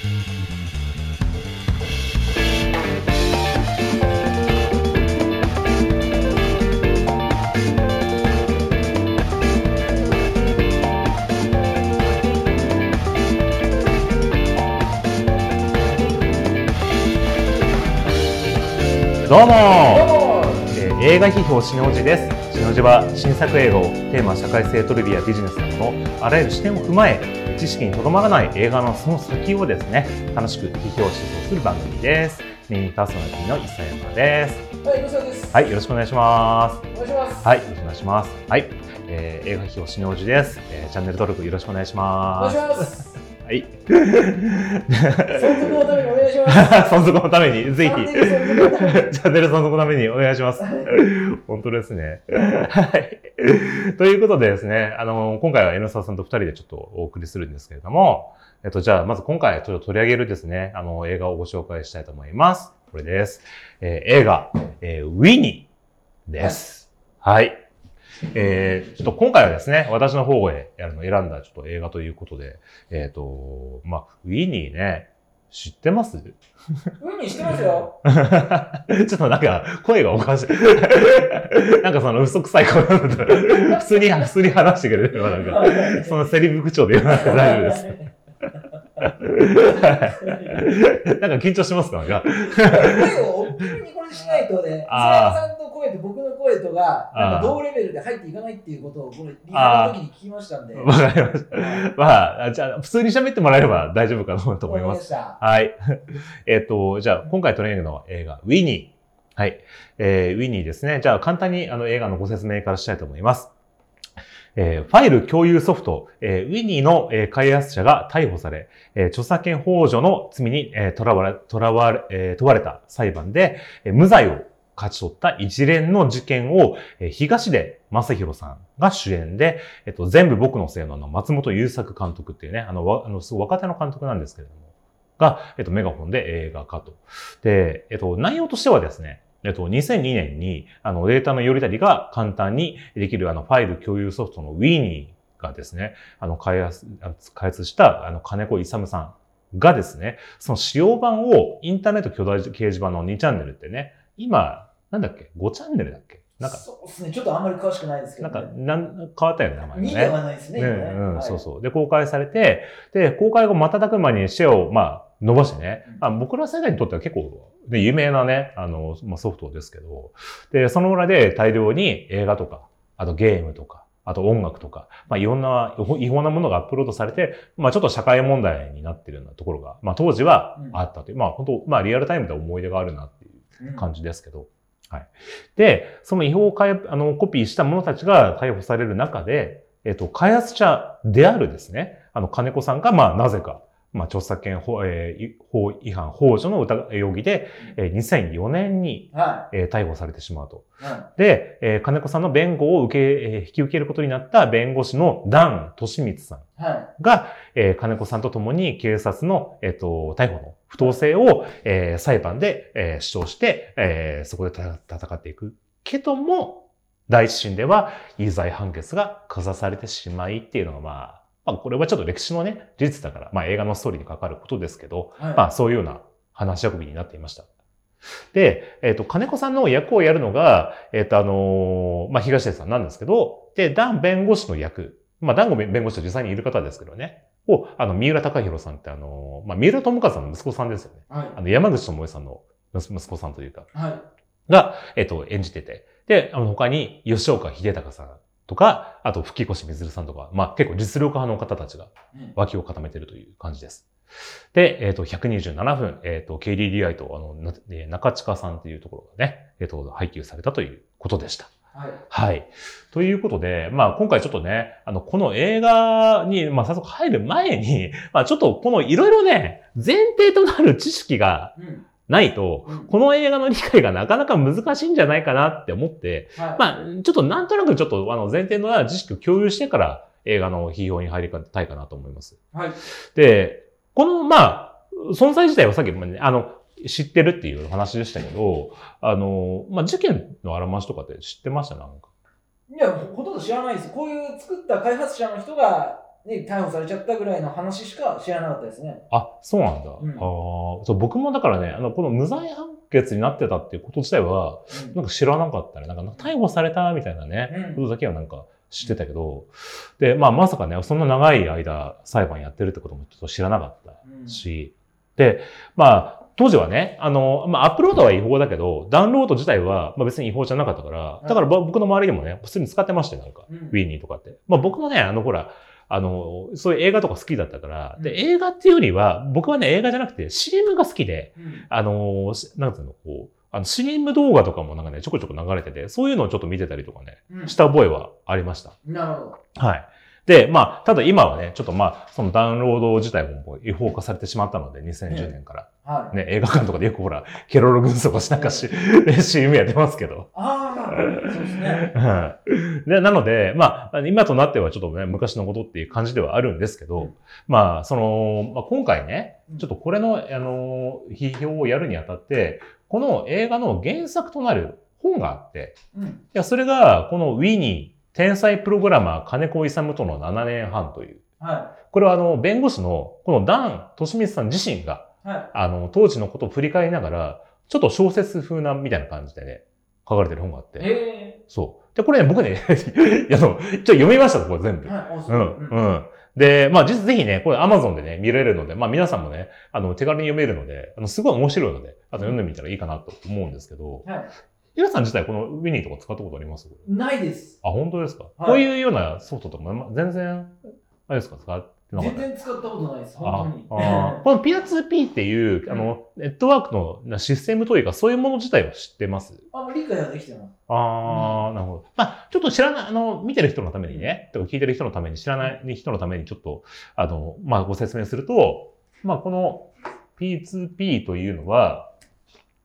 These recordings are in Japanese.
どうもえー映画批評しのじです。しのじは新作映画をテーマ社会性トリビアビジネスなどのあらゆる視点を踏まえ知識にとどまらない映画のその先をですね楽しく批評思想する番組です。メインパーソナリティの磯山です。はい、吉田です。はい、よろしくお願いします。お願いします。はい、よろしくお願いします。はい、えー映画批評しのじです、えーチャンネル登録よろしくお願いしお願ます。いします。はい。存続のためにお願いします。存続のためにぜひチャンネル存続のためにお願いします。本当ですね。はい。ということでですね、あの、今回は江ノ沢さんと二人でちょっとお送りするんですけれども、えっと、じゃあ、まず今回ちょっと取り上げるですね、あの、映画をご紹介したいと思います。これです。えー映画、えーウィニーです。はい。えーちょっと今回はですね、私の方へやるの選んだちょっと映画ということで、えっ、と、まあ、ウィニーね、知ってます？ウニしてますよ。ちょっとなんか、声がおかしい。なんかその嘘くさい声なんだ普通に、普通に話してくれるなんか、そのセリフ口調で言わなくて大丈夫です。なんか緊張しますか？なんか。声を大きめにこれしないとね、磯あさんの声と僕の声とが、なんか同レベルで入っていかないっていうことを、これ、リハの時に聞きましたんで。わかりました。まあ、じゃあ、普通に喋ってもらえれば大丈夫かなと思います。はい。えっと、じゃあ、今回取り上げるのは映画、ウィニー。はい。えー、ウィニーですね。じゃあ、簡単にあの映画のご説明からしたいと思います。えーファイル共有ソフト、えーウィニーの、えー開発者が逮捕され、えー著作権法助の罪に、えー囚われ、囚われ、えー問われた裁判で、えー無罪を勝ち取った一連の事件を、えー東出正宏さんが主演で、えっと、全部僕のせいのあの松本優作監督っていうね、あの、わあの、すごい若手の監督なんですけれども、が、えっと、メガホンで映画化と。で、えっと、内容としてはですね、えっと、2002年に、あの、データのよりたりが簡単にできる、あの、ファイル共有ソフトの Winnie がですね、あの、開発、開発した、あの、金子勇さんがですね、その使用版をインターネット巨大掲示板の2チャンネルってね、今、なんだっけ ?5 チャンネルだっけ？なんか、そうですね、ちょっとあんまり詳しくないですけど、なんか、なん、変わったよね、名前がね。2ではないですね。ねうん、はいそうそう。で、公開されて、で、公開後瞬く間にシェアを、まあ、伸ばしてね、うん。あ僕ら世代にとっては結構、ね、有名なね、あの、まあ、ソフトですけど、で、その裏で大量に映画とか、あとゲームとか、あと音楽とか、まあ、いろんな違法なものがアップロードされて、まあ、ちょっと社会問題になってるようなところが、まあ、当時はあったという、まあ、本当まあ、リアルタイムで思い出があるなっていううん。感じですけど。はい。で、その違法をかいあのコピーした者たちが逮捕される中で、えっと、開発者であるですね、あの、金子さんが、まあ、なぜか、まあ、著作権法,、えーい法違反、法助の疑容疑で、えー2004年に、はえー逮捕されてしまうと。で、えー金子さんの弁護を受け、えー引き受けることになった弁護士のダン・トシミツさんい。はが、えー金子さんと共に警察の、えっ、と、逮捕の不当性を、えー裁判で、えー主張して、えーそこでた戦っていく。けども、第一審では、有罪判決が下されてしまいっていうのが、まあ、まあ、これはちょっと歴史のね、事実だから、まあ映画のストーリーに関わることですけど、い。はい。まあそういうような話し運びになっていました。で、えっ、と、金子さんの役をやるのが、えっ、と、あのーまあ、東出さんなんですけど、で、ダン弁護士の役、まあ、ダンゴ弁護士と実際にいる方ですけどね、を、あの、三浦隆弘さんってあのーまあ、三浦友和さんの息子さんですよね。はい。あの、山口智恵さんの息息子さんというか、はい。が、えっ、と、演じてて、で、あの、他に吉岡秀隆さんとか、あと、吹越みずるさんとか、まあ、結構実力派の方たちがうん脇を固めてるという感じです。で、えっ、と、127分、えっ、と、KDDI と、あの、なえー中近さんっていうところがね、えっ、と、配給されたということでした。はい。はい。ということで、まあ、今回ちょっとね、あの、この映画に、まあ、早速入る前に、まあ、ちょっとこのいろいろね、前提となる知識がうん。ないと、うんこの映画の理解がなかなか難しいんじゃないかなって思って、はい。まあ、ちょっとなんとなくちょっとあの前提のある知識を共有してから映画の批評に入りたいかなと思います。はい。で、この、まあ、存在自体はさっきもね、あの、知ってるっていう話でしたけど、あの、まあ、事件のあらましとかって知ってました？なんか。いや、ほほとんど知らないです。こういう作った開発者の人がね、逮捕されちゃったぐらいの話しか知らなかったですね。あ、そうなんだ。うんあーそう僕もだからね、あの、この無罪判決になってたっていうこと自体は、うんなんか知らなかったね。なんか逮捕されたみたいなね、うんことだけはなんか知ってたけど、で、まあまさかね、そんな長い間裁判やってるってこともちょっと知らなかったうんし、で、まあ、当時はね、あの、まあ、アップロードは違法だけど、ダウンロード自体は、まあ、別に違法じゃなかったから、だからぼ僕の周りでもね、普通に使ってましたよ、なんか。うんウィーニーとかって。まあ僕もね、あのほら、あの、そういう映画とか好きだったから、で、うん映画っていうよりは、僕はね、映画じゃなくて CM が好きで、うんあの、しなんつうの、こう、あの、CM 動画とかもなんかね、ちょこちょこ流れてて、そういうのをちょっと見てたりとかね、うんした覚えはありました。なるほど。はい。で、まあ、ただ今はね、ちょっとまあ、そのダウンロード自体ももう違法化されてしまったので、2010年から。はい。ね、映画館とかでよくほら、ケロロ軍曹がしなんかし、CM やってますけど。ああ、そうですね。はい。で、なので、まあ、今となってはちょっとね、昔のことっていう感じではあるんですけど、うんまあ、その、まあ、今回ねうん、ちょっとこれの、あの、批評をやるにあたって、この映画の原作となる本があって、うん。いや、それが、このウィニー、天才プログラマー金子勇との7年半という、はこれはあの、弁護士の、このダン・トシミツさん自身が、い。はい。あの、当時のことを振り返りながら、ちょっと小説風な、みたいな感じでね、書かれてる本があって、えそう。で、これね、僕ね、あの、ちょっと読みました、これ全部。えはい。う。ん、うん。で、まあ、実ぜひね、これ Amazon でね、見れるので、まあ皆さんもね、あの、手軽に読めるので、あの、すごい面白いので、あと読んでみたらいいかなと思うんですけど、はい。ゆらさん自体このウィニーとか使ったことあります？ないです。あ、本当ですか、はいこういうようなソフトとか、ま全然、あれですか？使ってなかっ全た然使ったことないです。あ本当に。あ この Peer2P っていう、あの、ネットワークのなシステムというか、そういうもの自体は知ってます？あ、もう理解はできてます。ああ、なるほど。まあ、ちょっと知らない、あの、見てる人のためにね、とか聞いてる人のために、知らない人のためにちょっと、あの、まあ、ご説明すると、まあ、この P2P というのは、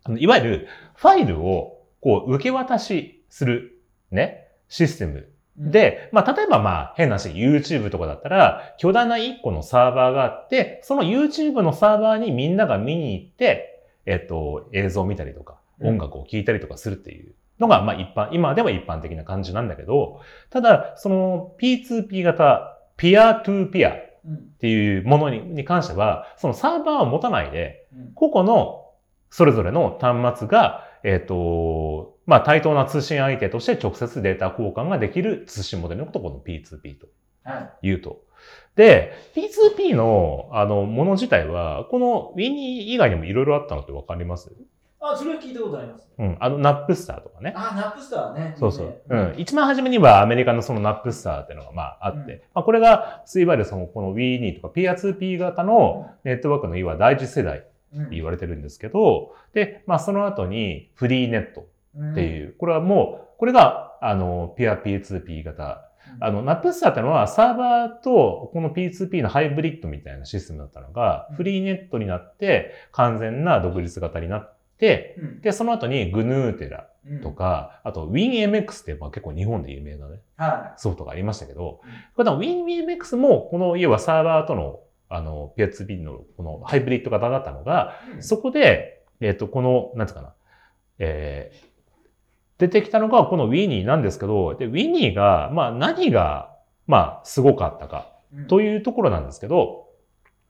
あのいわゆるファイルを、こう、受け渡しする、ね、システムうん、で、まあ、例えばまあ、変な話、YouTube とかだったら、巨大な一個のサーバーがあって、その YouTube のサーバーにみんなが見に行って、えっと、映像を見たりとか、うん音楽を聴いたりとかするっていうのが、まあ一般、今では一般的な感じなんだけど、ただ、その P2P 型、ピアトゥーピアっうん。ていうものにに関しては、そのサーバーを持たないで、うん。個々のそれぞれの端末が、えっ、と、まあ対等な通信相手として直接データ交換ができる通信モデルのことをこの P2P とはい。言うと。で、P2P のあのもの自体は、この Winnie 以外にもいろいろあったのってわかります？あ、それは聞いたことあります。うん。あの、 Napster とかね。あ、 Napster ね。そうそう。うねん。一番初めにはアメリカのその Napster っていうのがまああって、うんまあこれが、いわゆるそのこの Winny とか Peer2P 型のネットワークのいわ第一世代言われてるんですけど、で、まあその後に Freenet っていう、これはもう、これが、あの、Peer P2P 型。あの、 Napster ってのはサーバーとこの P2P のハイブリッドみたいなシステムだったのが、うん。 Freenet になって完全な独立型になって、うん。で、その後に GNU うん。とか、あと WinMX ってまあ結構日本で有名なね、はソフトがありましたけどうん、これ WinMX もこの要はサーバーとのあの P2P のこのハイブリッド型だったのが、い。そこで、えっ、と、この、なんつうかな、えー出てきたのがこの Winnie なんですけど、で、Winnie が、まあ何が、まあすごかったかうんというところなんですけど、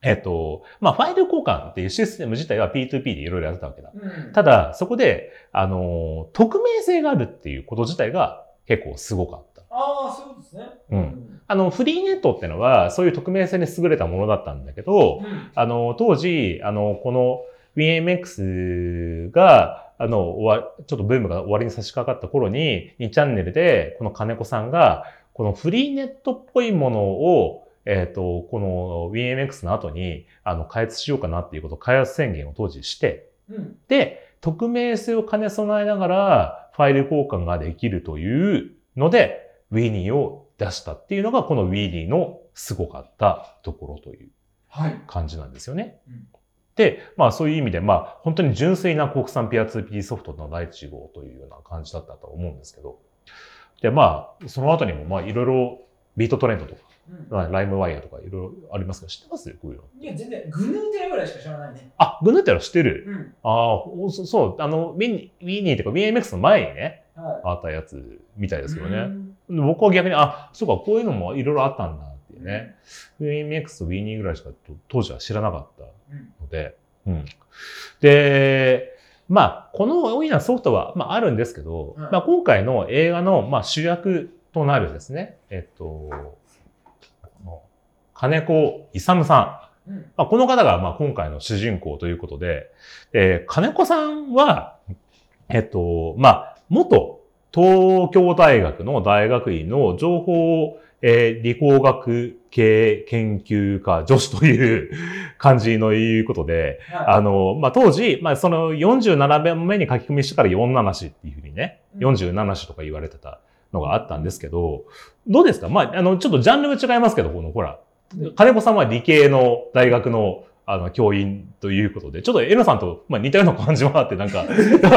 えっ、と、まあファイル交換っていうシステム自体は P2P でいろいろやってたわけだ。うんただ、そこで、あの、匿名性があるっていうこと自体が結構すごかった。ああ、そうですね。うんあの、フリーネットってのは、そういう匿名性に優れたものだったんだけど、うんあの、当時、あの、この WinMX が、あの、終わちょっとブームが終わりに差し掛かった頃に、2チャンネルで、この金子さんが、このフリーネットっぽいものを、えっ、と、この WinMX の後に、あの、開発しようかなっていうことを開発宣言を当時して、うん。で、匿名性を兼ね備えながら、ファイル交換ができるというので、Winnie を出したっていうのが、この Winnie のすごかったところというはい。感じなんですよね。うんで、まあそういう意味で、まあ本当に純粋な国産ピア 2P ソフトの第一号というような感じだったと思うんですけど。で、まあその後にもまあいろいろビートトレンドとか、うんまあライムワイヤーとかいろいろありますけど、知ってます？こういうの。いや、全然、グヌーテラぐらいしか知らないね。あ、グヌーテラ知ってる、うん。ああ、おそそう、あの、ウィニウィニーとか BMX の前にね、はあったやつみたいい。ですけどね。うん僕は逆に、あ、そうか、こういうのもいろいろあったんだっていうね。WinMX と Winnie ぐらいしか当時は知らなかったので、うん。で、まあ、この大きなソフトは、まあ、あるんですけど、うんまあ、今回の映画の、まあ、主役となるですね、えっと、金子勇さん。うんまあ、この方が、まあ、今回の主人公ということで、えー金子さんは、えっと、まあ、元東京大学の大学院の情報、えー理工学系研究科女子という感じのいうことで、はい。あの、まあ、当時、まあ、その47番目に書き込みしてから47子っていうふうにね、うん。47子とか言われてたのがあったんですけど、どうですか？まあ、あの、ちょっとジャンルが違いますけど、この、ほら、金子さんは理系の大学の、あの、教員ということで、ちょっとエノさんと、まあ、似たような感じもあって、なんか、違うと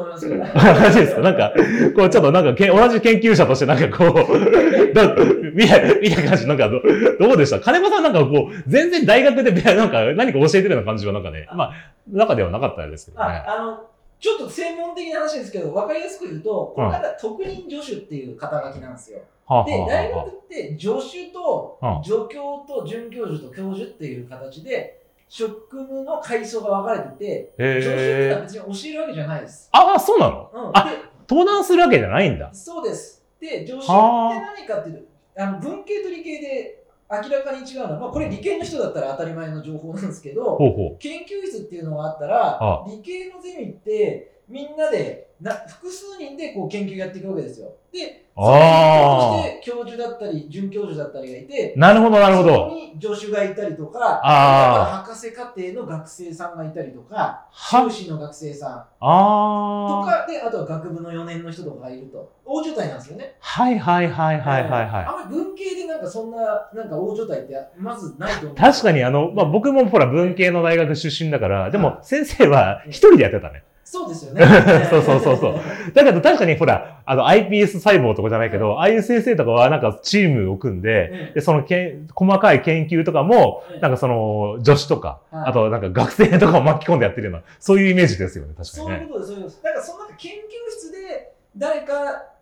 思いますけど。マジですかなんか、こう、ちょっとなんかけ、同じ研究者としてなんかこう、だみたい、みた感じ、なんかど、どうでした？金子さんなんかこう、全然大学で、なんか何か教えてるような感じはなんかね、まあ、中ではなかったですけどね。ああのちょっと専門的な話ですけど、わかりやすく言うと、この方、特任助手っていう肩書きなんですよ。はあで、大は学って助手とうん助教と准教授と教授っていう形で、職務の階層が分かれてて、助手ってのは。別に教えるわけじゃないです。ああ、そうなの？うん、あ登壇するわけじゃないんだで。そうです。で、助手ってはあ何かっていうと、あの文系と理系で明らかに違うのは、まあ、これ理系の人だったら当たり前の情報なんですけど、ほうほ研究室っていうのがあったらあ理系のゼミってみんなでな複数人でこう研究やっていくわけですよ。で、あーとして教授だったり准教授だったりがいてう。なるほど、なるほそこど。に助手がいたりとかあ博士課程の学生さんがいたりとかは？修士の学生さんとああ。かであとは学部の4年の人とかがいると大所帯なんですよね。はいはいはいはいはいはい。あんまり文系でなんかそんななんか大所帯ってまずないと思う。確かにあの、まあ、僕もほら文系の大学出身だから、でも先生は一人でやってたね。そうですよね。そうそうそうそう。だけど確かにほら、あの iPS 細胞とかじゃないけど、ああいう先生とかはなんかチームを組んで、うん。で、そのけん細かい研究とかも、うん。なんかその助手とか、はい。あとなんか学生とかを巻き込んでやってるような、そういうイメージですよね、確かにね。そういうことです、そういうことです。だからそのなんか研究室で誰か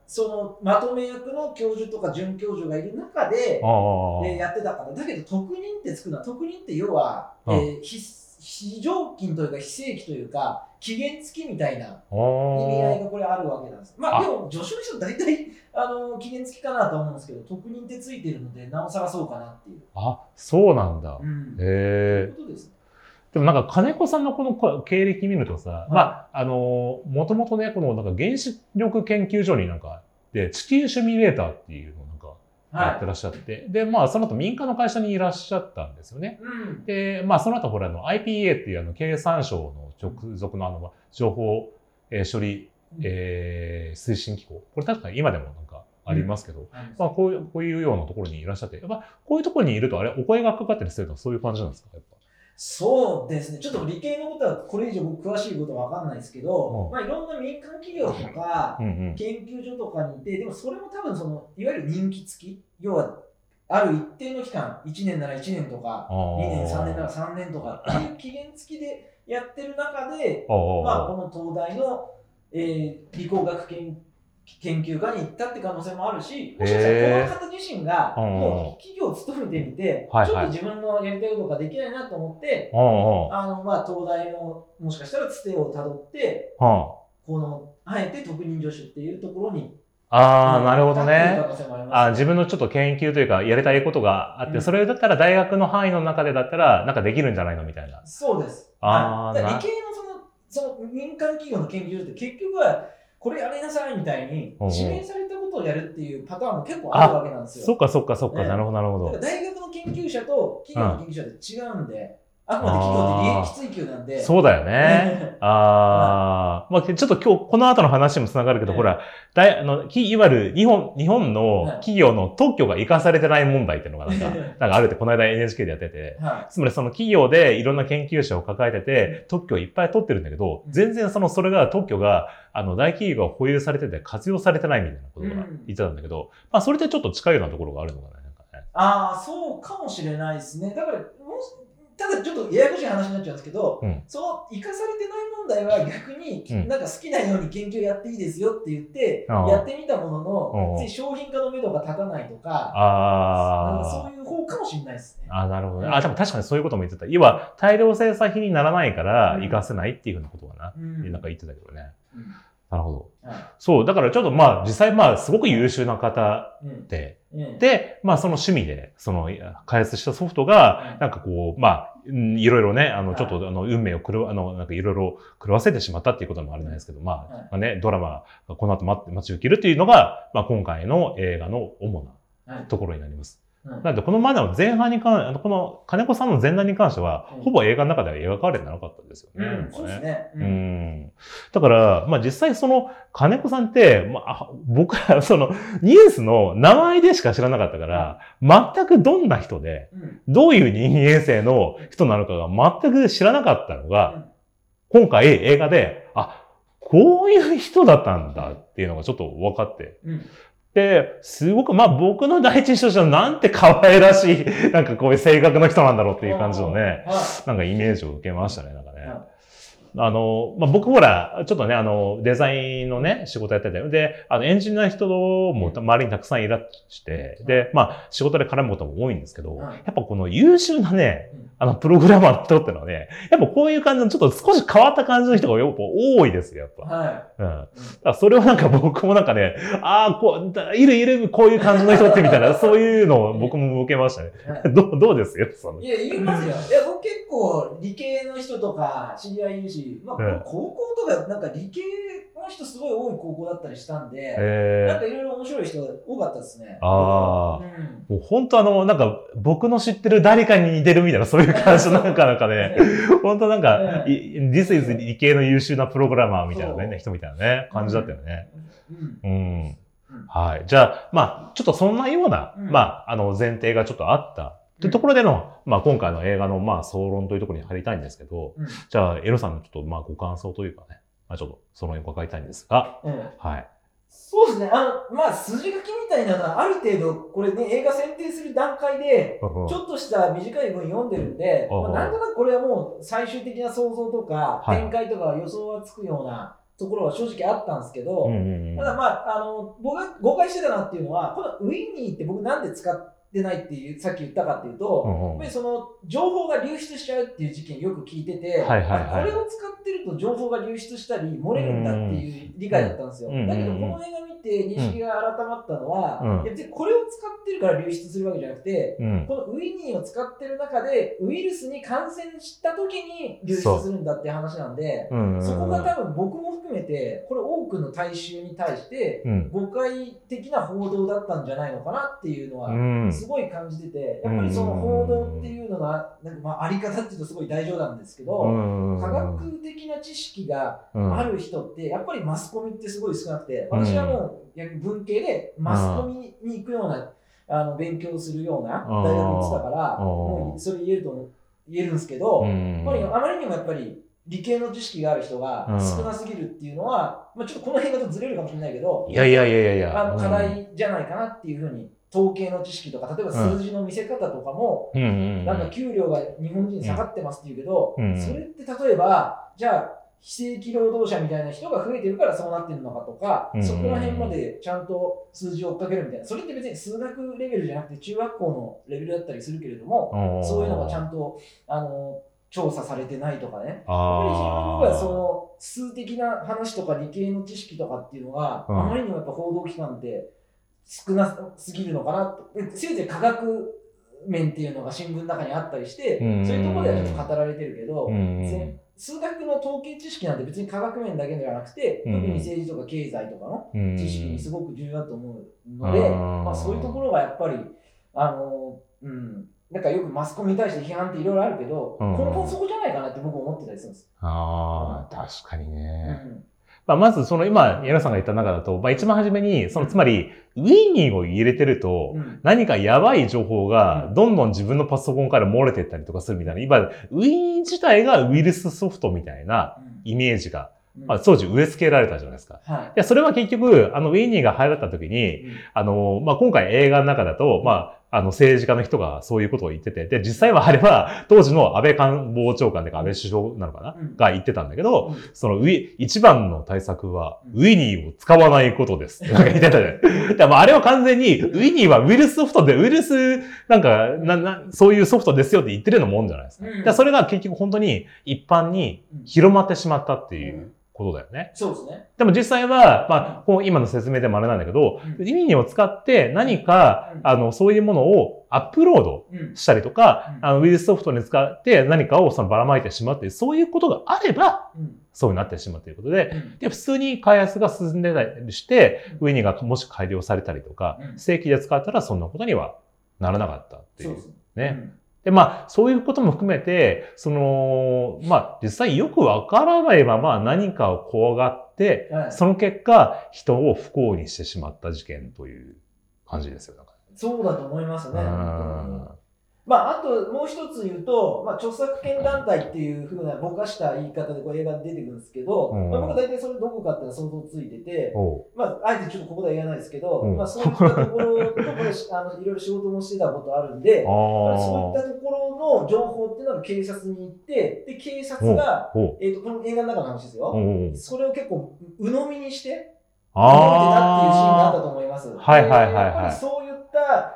そのまとめ役の教授とか准教授がいる中で、えーやってたから、だけど特任ってつくのは、特任って要は、うん。えー非非常勤というか非正規というか、期限付きみたいなあ意味合いーがこれあるわけなんです。まああでも助手の人大体あの期限付きかなと思うんですけど、特任ってついてるので、なおさらそうかなっていう。あ、そうなんだ。うん、へえう。ことですね。でもなんか金子さんのこのこ経歴見るとさ、いまあ、あのー、もともとね、このなんか原子力研究所になんか、で、地球シミュレーターっていうのやってはらっしゃって、で、まあ、その後民間の会社にいらっしゃったんですよね。い。うん。で、まあ、その後、ほら、IPA っていうあの、経産省の直属のあの、まあ情報、えー処理、えー推進機構。これ確かに今でもなんかありますけど、はいまあ、こういう、こういうようなところにいらっしゃって、やっぱ、こういうところにいると、あれ、お声がかかったりするのはそういう感じなんですか？やっぱ。そうですね、ちょっと理系のことはこれ以上僕詳しいことは分かんないですけど、うん。まあ、いろんな民間企業とか。研究所とかにいて、でもそれも多分その、いわゆる任期付き、要はある一定の期間、1年なら1年とか、あー。2年、3年なら3年とかっていう期限付きでやってる中で、まあ、この東大の、えー理工学研研究家に行ったって可能性もあるし、もしかしたらこの方自身が企業を勤めてみて、ちょっと自分のやりたいことができないなと思って。あのまあ東大のもしかしたらつてをたどって、はこのあえて特任助手っていうところに、あ、ああ、なるほどね。可能性もありますあ自分のちょっと研究というか、やりたいことがあって、うんそれだったら大学の範囲の中でだったら、なんかできるんじゃないのみたいな。そうです。あーはい、だからな理系のそのその民間企業の研究所って結局はこれやりなさいみたいに指名されたことをやるっていうパターンも結構あるわけなんですよ。そっかそっかそっか、ねなるほどなるほど。大学の研究者と企業の研究者って違うんで、あくまで企業って利益追求なんで。そうだよね。ああ、まあ、ちょっと今日、この後の話にもつながるけど、ええほら、大あの、きいわゆる日本、日本のはい企業の特許が生かされてない問題っていうのがなんか、なんかあるって、この間 NHK でやってて、はつまりその企業でいろんな研究者を抱えてて、特許をいっぱい取ってるんだけど、うん全然その、それが特許が、あの、大企業が保有されてて活用されてないみたいなことがうん言ってたんだけど、まあ、それってちょっと近いようなところがあるのかな、なんかね。ああ、そうかもしれないですね。だから、もしただちょっとややこしい話になっちゃうんですけど、うんその生かされてない問題は逆に、うんなんか好きなように研究やっていいですよって言って、やってみたものの、うん商品化の目処が立たないとか、あそういう方かもしれないですね。あなるほどね。うんあ、でも確かにそういうことも言ってた。要は、大量生産品にならないから、うん活かせないっていうふうなことかな。うんなんか言ってたけどね。うんなるほど。はそう、だからちょっとまあ、実際まあ、すごく優秀な方で、うん。で、まあ、その趣味で、その、開発したソフトが、なんかこう、まあ、うんいろいろね、あの、はいちょっと、あの、運命を狂わ、あの、なんかいろいろ狂わせてしまったっていうこともあるんですけど、まあ、はいまあね、ドラマがこの後待って、待ち受けるっていうのが、まあ、今回の映画の主なはいところになります。うんなので、このまでの前半に関、あの、この金子さんの前段に関しては、うんほぼ映画の中では描かれてなかったですよね。うんなんかそうですね。う。ん。だから、まあ実際その金子さんって、まああ、僕らそのニュースの名前でしか知らなかったから、全くどんな人で、うんどういう人間性の人なのかが全く知らなかったのが、今回映画で、あ、こういう人だったんだっていうのがちょっと分かって。うんで、すごく、まあ僕の第一印象となんて可愛らしい、なんかこういう性格の人なんだろうっていう感じのね、はなんかイメージを受けましたね、なんかね。はあの、まあ、僕ほら、ちょっとね、あの、デザインのね、仕事やってて、で、あの、エンジニアの人も周りにたくさんいらして、で、まあ、仕事で絡むことも多いんですけど、はいやっぱこの優秀なねうん、あの、プログラマーの人ってのはね、やっぱこういう感じのちょっと少し変わった感じの人がやっぱ多いですよ、やっぱ。はうん。だからそれはなんか 僕もなんかね、ああ、こう、だいるいる、こういう感じの人ってみたいな、そういうのを僕も受けましたね。どう、どうですよ、その。いや、言いますよ。いや、僕結構理系の人とか知り合いいるし、まあ、うん高校とかなんか理系の人すごい多い高校だったりしたんで、え。ーなんかいろいろ面白い人多かったですね。あー。うん。もう本当あの、なんか、僕の知ってる誰かに似てるみたいな、そういう感じのなんか、なん。かね、本当なんか、うん。い This is 理系の優秀なプログラマーみたいなね、人みたいなね、感じだったよね。うん。うん。うん。はい。じゃあ、まあ、ちょっとそんなような、うん。まあ、あの、前提がちょっとあった。というところでの、まあ、今回の映画の、まあ、総論というところに入りたいんですけど、うん。じゃあ、エロさんのちょっと、まあ、ご感想というかね、まあ、ちょっと、その辺伺いたいんですが、うん。はい。そうですね。あの、まあ、筋書きみたいなのは、ある程度、これね、映画選定する段階で、ちょっとした短い文読んでるんで、うんまあ、なんとなくこれはもう最終的な想像とか、はい。展開とか予想はつくようなところは正直あったんですけど、うんうんうん。ただまあ、あの、僕が誤解してたなっていうのは、このウィニーって僕なんで使ってないっていう、さっき言ったかっていうと、うんその情報が流出しちゃうっていう事件よく聞いてて、はいはいはい。あこれを使ってると情報が流出したり漏れるんだっていう理解だったんですよ。うんだけどこの映画見て認識が改まったのは、別にこれを使ってるから流出するわけじゃなくて、うん。このウィニーを使ってる中でウイルスに感染した時に流出するんだって話なんで、そこが多分僕も含めて、これ多くの大衆に対してうん。誤解的な報道だったんじゃないのかなっていうのはうん。すごい感じてて、やっぱりその報道っていうのが、なんかまああり方っていうとすごい大丈夫なんですけど、うん科学的な知識がうん。ある人って、やっぱりマスコミってすごい少なくて、私はもう逆に文系でマスコミに行くような、あの勉強するような大学に行ってたから、うんもうそれ言えると言えるんですけど、うん。やっぱりあまりにもやっぱり理系の知識がある人が少なすぎるっていうのは、まあ、ちょっとこの辺だとずれるかもしれないけど、いやいやいやいやいや。あの課題じゃないかなっていうふうに、統計の知識とか、例えば数字の見せ方とかも。なんか給料が日本人下がってますっていうけど、うん。それって例えば、じゃあ、非正規労働者みたいな人が増えてるからそうなってるのかとか、うんそこら辺までちゃんと数字を追っかけるみたいな、それって別に数学レベルじゃなくて中学校のレベルだったりするけれども、そういうのがちゃんとあの調査されてないとかね。やっぱり僕はその数的な話とか理系の知識とかっていうのが、うん。あまりにもやっぱ報道機関って少なすぎるのかな。と。でせいぜい科学面っていうのが新聞の中にあったりして、うんそういうところではちょっと語られてるけど、数学の統計知識なんて別に科学面だけではなくて、うん。特に政治とか経済とかのうん。知識にすごく重要だと思うので、うんまあ、そういうところがやっぱり、あの、うん、なんかよくマスコミに対して批判っていろいろあるけど、うん。根本そこじゃないかなって僕思ってたりするんです。ああ、確かにうね。んまあ、まず、その今、矢野さんが言った中だと、まあ、一番初めに、その、つまり、ウィニーを入れてると、うん。何かやばい情報がうん。どんどん自分のパソコンから漏れてったりとかするみたいな、今、ウィニー自体がウイルスソフトみたいなイメージが、うん。まあ、当時植え付けられたじゃないですか。はい。や、それは結局、あの、ウィニーが流行った時に、い。あの、まあ、今回映画の中だと、まあ、あの、政治家の人がそういうことを言ってて、で、実際はあれは、当時の安倍官房長官とか安倍首相なのかな、うん。が言ってたんだけど、うん。そのウィ、一番の対策は、うんウィニーを使わないことです。なんか言ってたじゃん。でもあれは完全に、ウィニーはウイルスソフトで、ウイルス、なんか、な、な、そういうソフトですよって言ってるようなもんじゃないですか。うん。でそれが結局本当に一般に広まってしまったっていうことだよね。そうですね。でも実際は、まあ、こう今の説明でもあれなんだけど、うんウィニーを使って何かうん、あの、そういうものをアップロードうん。したりとか、うんあのウイルスソフトに使って何かをそのばらまいてしまうっていう、そういうことがあれば、うん。そうなってしまうということで、うんで、普通に開発が進んでたりして、ウィニーがもし改良されたりとか、うん正規で使ったらそんなことにはならなかったっていう。ね。で、まあ、そういうことも含めて、その、まあ、実際よくわからないまま何かを怖がって、はいその結果、人を不幸にしてしまった事件という感じですよ。なんかそうだと思いますね。うんまあ、あともう一つ言うと、まあ、著作権団体っていうふうなぼかした言い方でこう映画に出てくるんですけど、うん。まあ、僕は大体それどこかっていうのは想像ついてて、まあ、あえてちょっとここでは言わないですけど、うん。まあ、そういったところところでしあのいろいろ仕事もしてたことあるんで、あまあそういあったところの情報っていうのが警察に行って、で、警察が、えっ、と、この映画の中の話ですよ。それを結構、鵜呑みにして、動いてたっていうシーンがあったあと思います。はいはいはいはい。そういった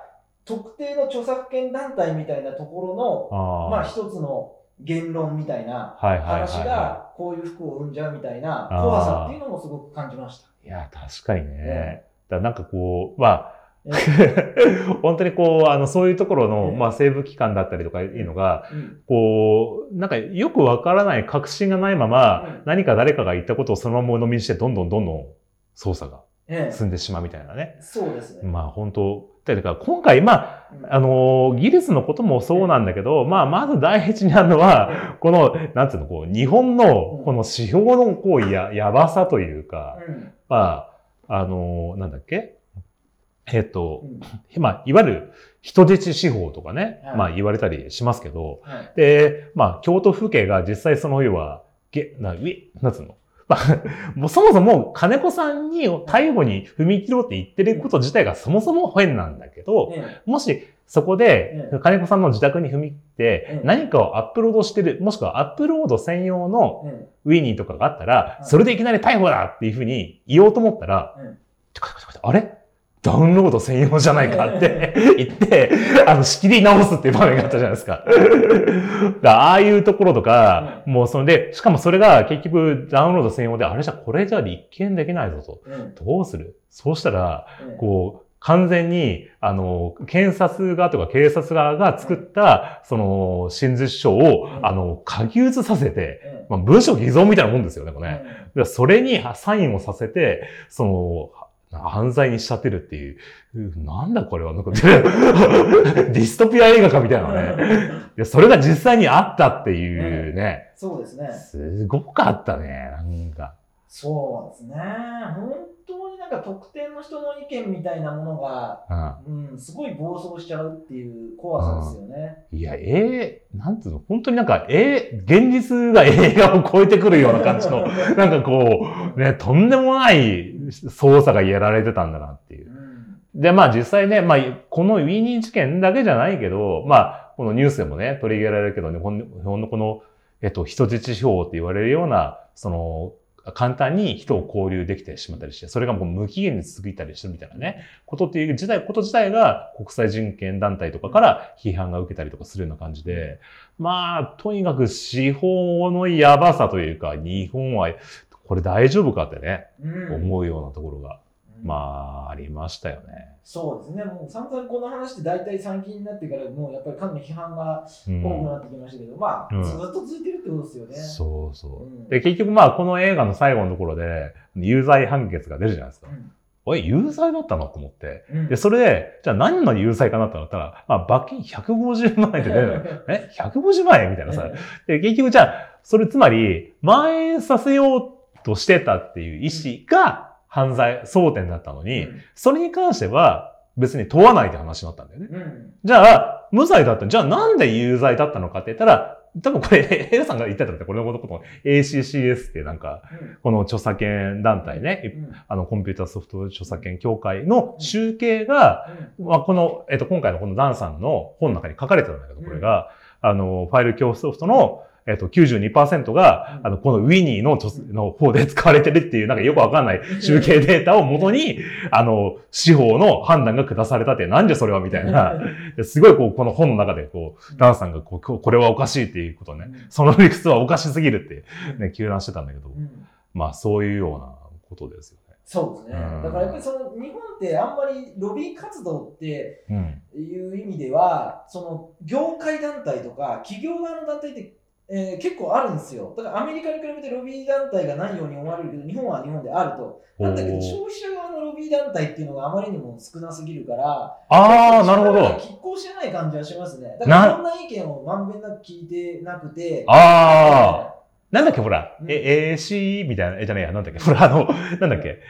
特定の著作権団体みたいなところあ。の、あまあ一つの言論みたいな話はがこういう服を生んじゃうみたいな怖さっていうのもすごく感じました。い。いや、確かにね。だからなんかこう、まあ、え 本当にこう、あの、そういうところの、ええまあ、政府機関だったりとかいうのが、うんこう、なんかよくわからない確信がないまま、うん何か誰かが言ったことをそのまま鵜呑みにして、どんどんどんどん捜査がええ進んでしまうみたいなね。そうですね。まあ本当、だから今回、まあ、うん。あの、技術のこともそうなんだけど、まあ、まず第一にあるのは、この、なんつうの、こう、日本の、この指標の、こう、や、やばさというか、うん。まあ、あの、なんだっけ？えっとう、ん。まあ、いわゆる人質司法とかね、はい。まあ言われたりしますけど、はい。で、まあ、京都府警が実際その要は、げ、な、ウィ、なんつうの？まあ、もうそもそも金子さんに逮捕に踏み切ろうって言ってること自体がそもそも変なんだけど、えもしそこでええ。金子さんの自宅に踏み切ってええ。何かをアップロードしてる、もしくはアップロード専用のええ。ウィニーとかがあったら、はいそれでいきなり逮捕だっていうふうに言おうと思ったら、うんあれ？ダウンロード専用じゃないかって 言って、あの、仕切り直すっていう場面があったじゃないですか。だああいうところとか、もうそれで、しかもそれが結局ダウンロード専用で、あれじゃこれじゃ立件できないぞと。うん。どうする？そうしたら、ええこう、完全に、あの、検察側とか警察側が作った、その、真実書を、うん。あの、書き写させて、ええまあ、文章偽造みたいなもんですよね、これ。ね。それにサインをさせて、その、犯罪に仕立てるっていう、うんなんだこれは、なんか、ディストピア映画かみたいなね。でそれが実際にあったっていうね、そうですね。すごかったね、なんか。そうですね。本当になんか特定の人の意見みたいなものが、うんうん、すごい暴走しちゃうっていう怖さですよね。いや、ええなんつうの、本当になんか、ええ現実が映画を超えてくるような感じの、なんかこう、ね、とんでもない捜査がやられてたんだなっていうう。んで、まあ実際ね、まあ、このウィニー事件だけじゃないけど、まあ、このニュースでもね、取り上げられるけど、日本日本のこの、えっと、人質司法って言われるような、その、簡単に人を交流できてしまったりして、それがもう無期限に続いたりしてるみたいなね、ことっていう自体、こと自体が国際人権団体とかから批判が受けたりとかするような感じで、まあ、とにかく司法のやばさというか、日本はこれ大丈夫かってね、うん。思うようなところが、うんまあ、ありましたよね。そうですね。もう散々この話って大体最近になってから、もうやっぱりかなり批判がうん多くなってきましたけど、まあ、うんずっと続いてるってことですよね。そうそう。うんで、結局まあ、この映画の最後のところで、有罪判決が出るじゃないですか。うんおい、有罪だったの？と思って。うんで、それで、じゃあ何の有罪かなってなったら、まあ、罰金150万円って出る。え ?150 万円みたいなさ。で、結局じゃあ、それつまり、蔓延させようとしてたっていう意思が犯罪、争点だったのに、それに関しては別に問わないって話になったんだよね。うん。うんじゃあ、無罪だった。じゃあなんで有罪だったのかって言ったら、多分これ、エラさんが言ってたって、これのこと、ACCS ってなんか、この著作権団体ね、あの、コンピューターソフト著作権協会の集計が、まあ、この、えっと、今回のこのダンさんの本の中に書かれてたんだけど、これが、あの、ファイル教ソフトの、えっと、92%が、あの、このウィニーの、の方で使われてるっていう、なんかよくわかんない集計データをもとに、あの、司法の判断が下されたって、なんでそれはみたいな、すごいこう、この本の中で、こう、ダンさんがこう、これはおかしいっていうことね、その理屈はおかしすぎるって、ね、糾弾してたんだけど、まあ、そういうようなことですよね。そうですね、うん、だからやっぱりその日本ってあんまりロビー活動っていう意味では、その業界団体とか企業側の団体ってえー、結構あるんですよ。だからアメリカに比べてロビー団体がないように思われるけど、日本は日本であると。なんだけど、消費者側のロビー団体っていうのがあまりにも少なすぎるから、ああ、なるほど。拮抗してない感じはしますね。だからいろんな意見をまんべんなく聞いてなくて。ああ。なんだっけ、ほら、うん、え、AC みたいな、え、じゃねえや、なんだっけ、ほら、あの、なんだっけ、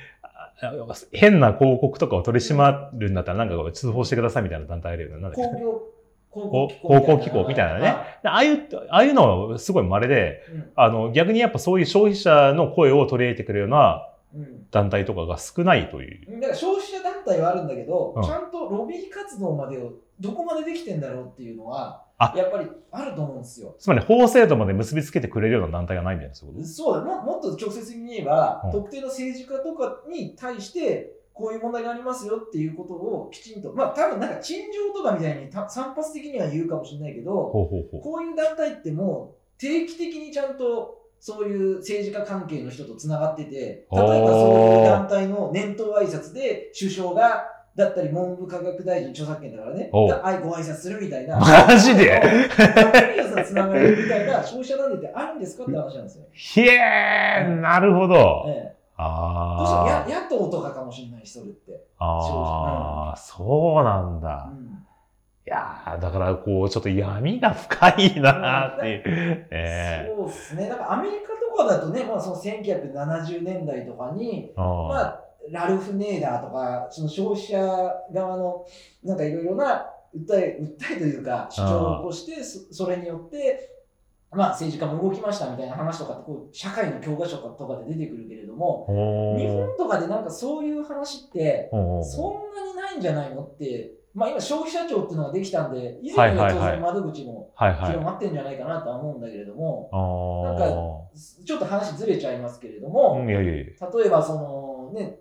変な広告とかを取り締まるんだったら、なんか通報してくださいみたいな団体あるよね。なんだっけ。高校機構みたいなね。ああいう、ああいうのはすごい稀で、うん、あの、逆にやっぱそういう消費者の声を取り入れてくれるような団体とかが少ないという。うん、だから消費者団体はあるんだけど、うん、ちゃんとロビー活動までをどこまでできてんだろうっていうのは、やっぱりあると思うんですよ。つまり法制度まで結びつけてくれるような団体がないんだよ、そうそうだも。もっと直接に言えば、特定の政治家とかに対して、こういう問題がありますよっていうことをきちんと、まあ多分なんか陳情とかみたいに散発的には言うかもしれないけど、こういう団体ってもう定期的にちゃんとそういう政治家関係の人とつながってて、例えばそういう団体の年頭挨拶で首相がだったり文部科学大臣著作権だからね、あいご挨拶するみたいな。マジで？つながるみたいな消費者団体ってあるんですかって話なんですよ。ひえー、なるほど。ええああ。野党とかかもしれないし、それって。ああ、そうなんだ。うん、いやだからこう、ちょっと闇が深いなっていう。えー、そうですね。だからアメリカとかだとね、まあその1970年代とかに、まあ、ラルフ・ネーダーとか、その消費者側の、なんかいろいろな訴え、訴えというか、主張を起こして、それによって、まあ、政治家も動きましたみたいな話とかってこう社会の教科書とかで出てくるけれども日本とかでなんかそういう話ってそんなにないんじゃないのってまあ今消費者庁っていうのができたんで以前には当然窓口も広まってんじゃないかなとは思うんだけれどもなんかちょっと話ずれちゃいますけれども例えばそのね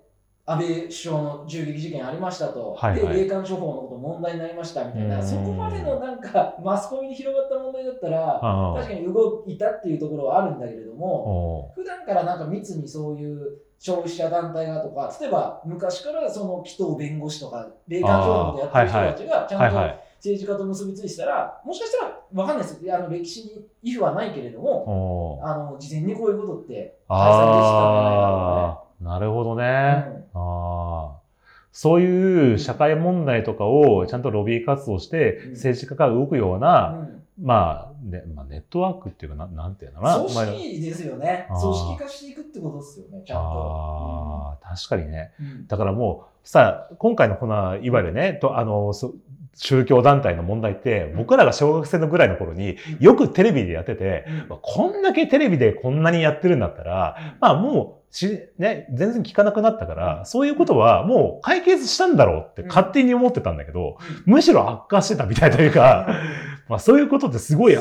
安倍首相の銃撃事件ありましたと、はいはい、で霊感処方のこと問題になりましたみたいな、そこまでのなんかマスコミに広がった問題だったら、確かに動いたっていうところはあるんだけれども、普段からなんか密にそういう消費者団体がとか、例えば昔からその紀藤弁護士とか、霊感処方のことやってる人たちがちゃんと政治家と結びついてたら、もしかしたら分かんないですあの歴史にイフはないけれども、あの事前にこういうことって開催できたんじゃないかとね。なるほどね。うん。そういう社会問題とかをちゃんとロビー活動して政治家が動くような、うん、まあ、ね、まあ、ネットワークっていうかな、なんていうのかな。組織ですよね。組織化していくってことですよね、ちゃんと。ああ、確かにね。だからもう、さ、今回のこの、いわゆるね、とあの、宗教団体の問題って、僕らが小学生のぐらいの頃によくテレビでやってて、こんだけテレビでこんなにやってるんだったら、まあもうし、ね、全然聞かなくなったから、そういうことはもう解決したんだろうって勝手に思ってたんだけど、むしろ悪化してたみたいというか、まあそういうことってすごい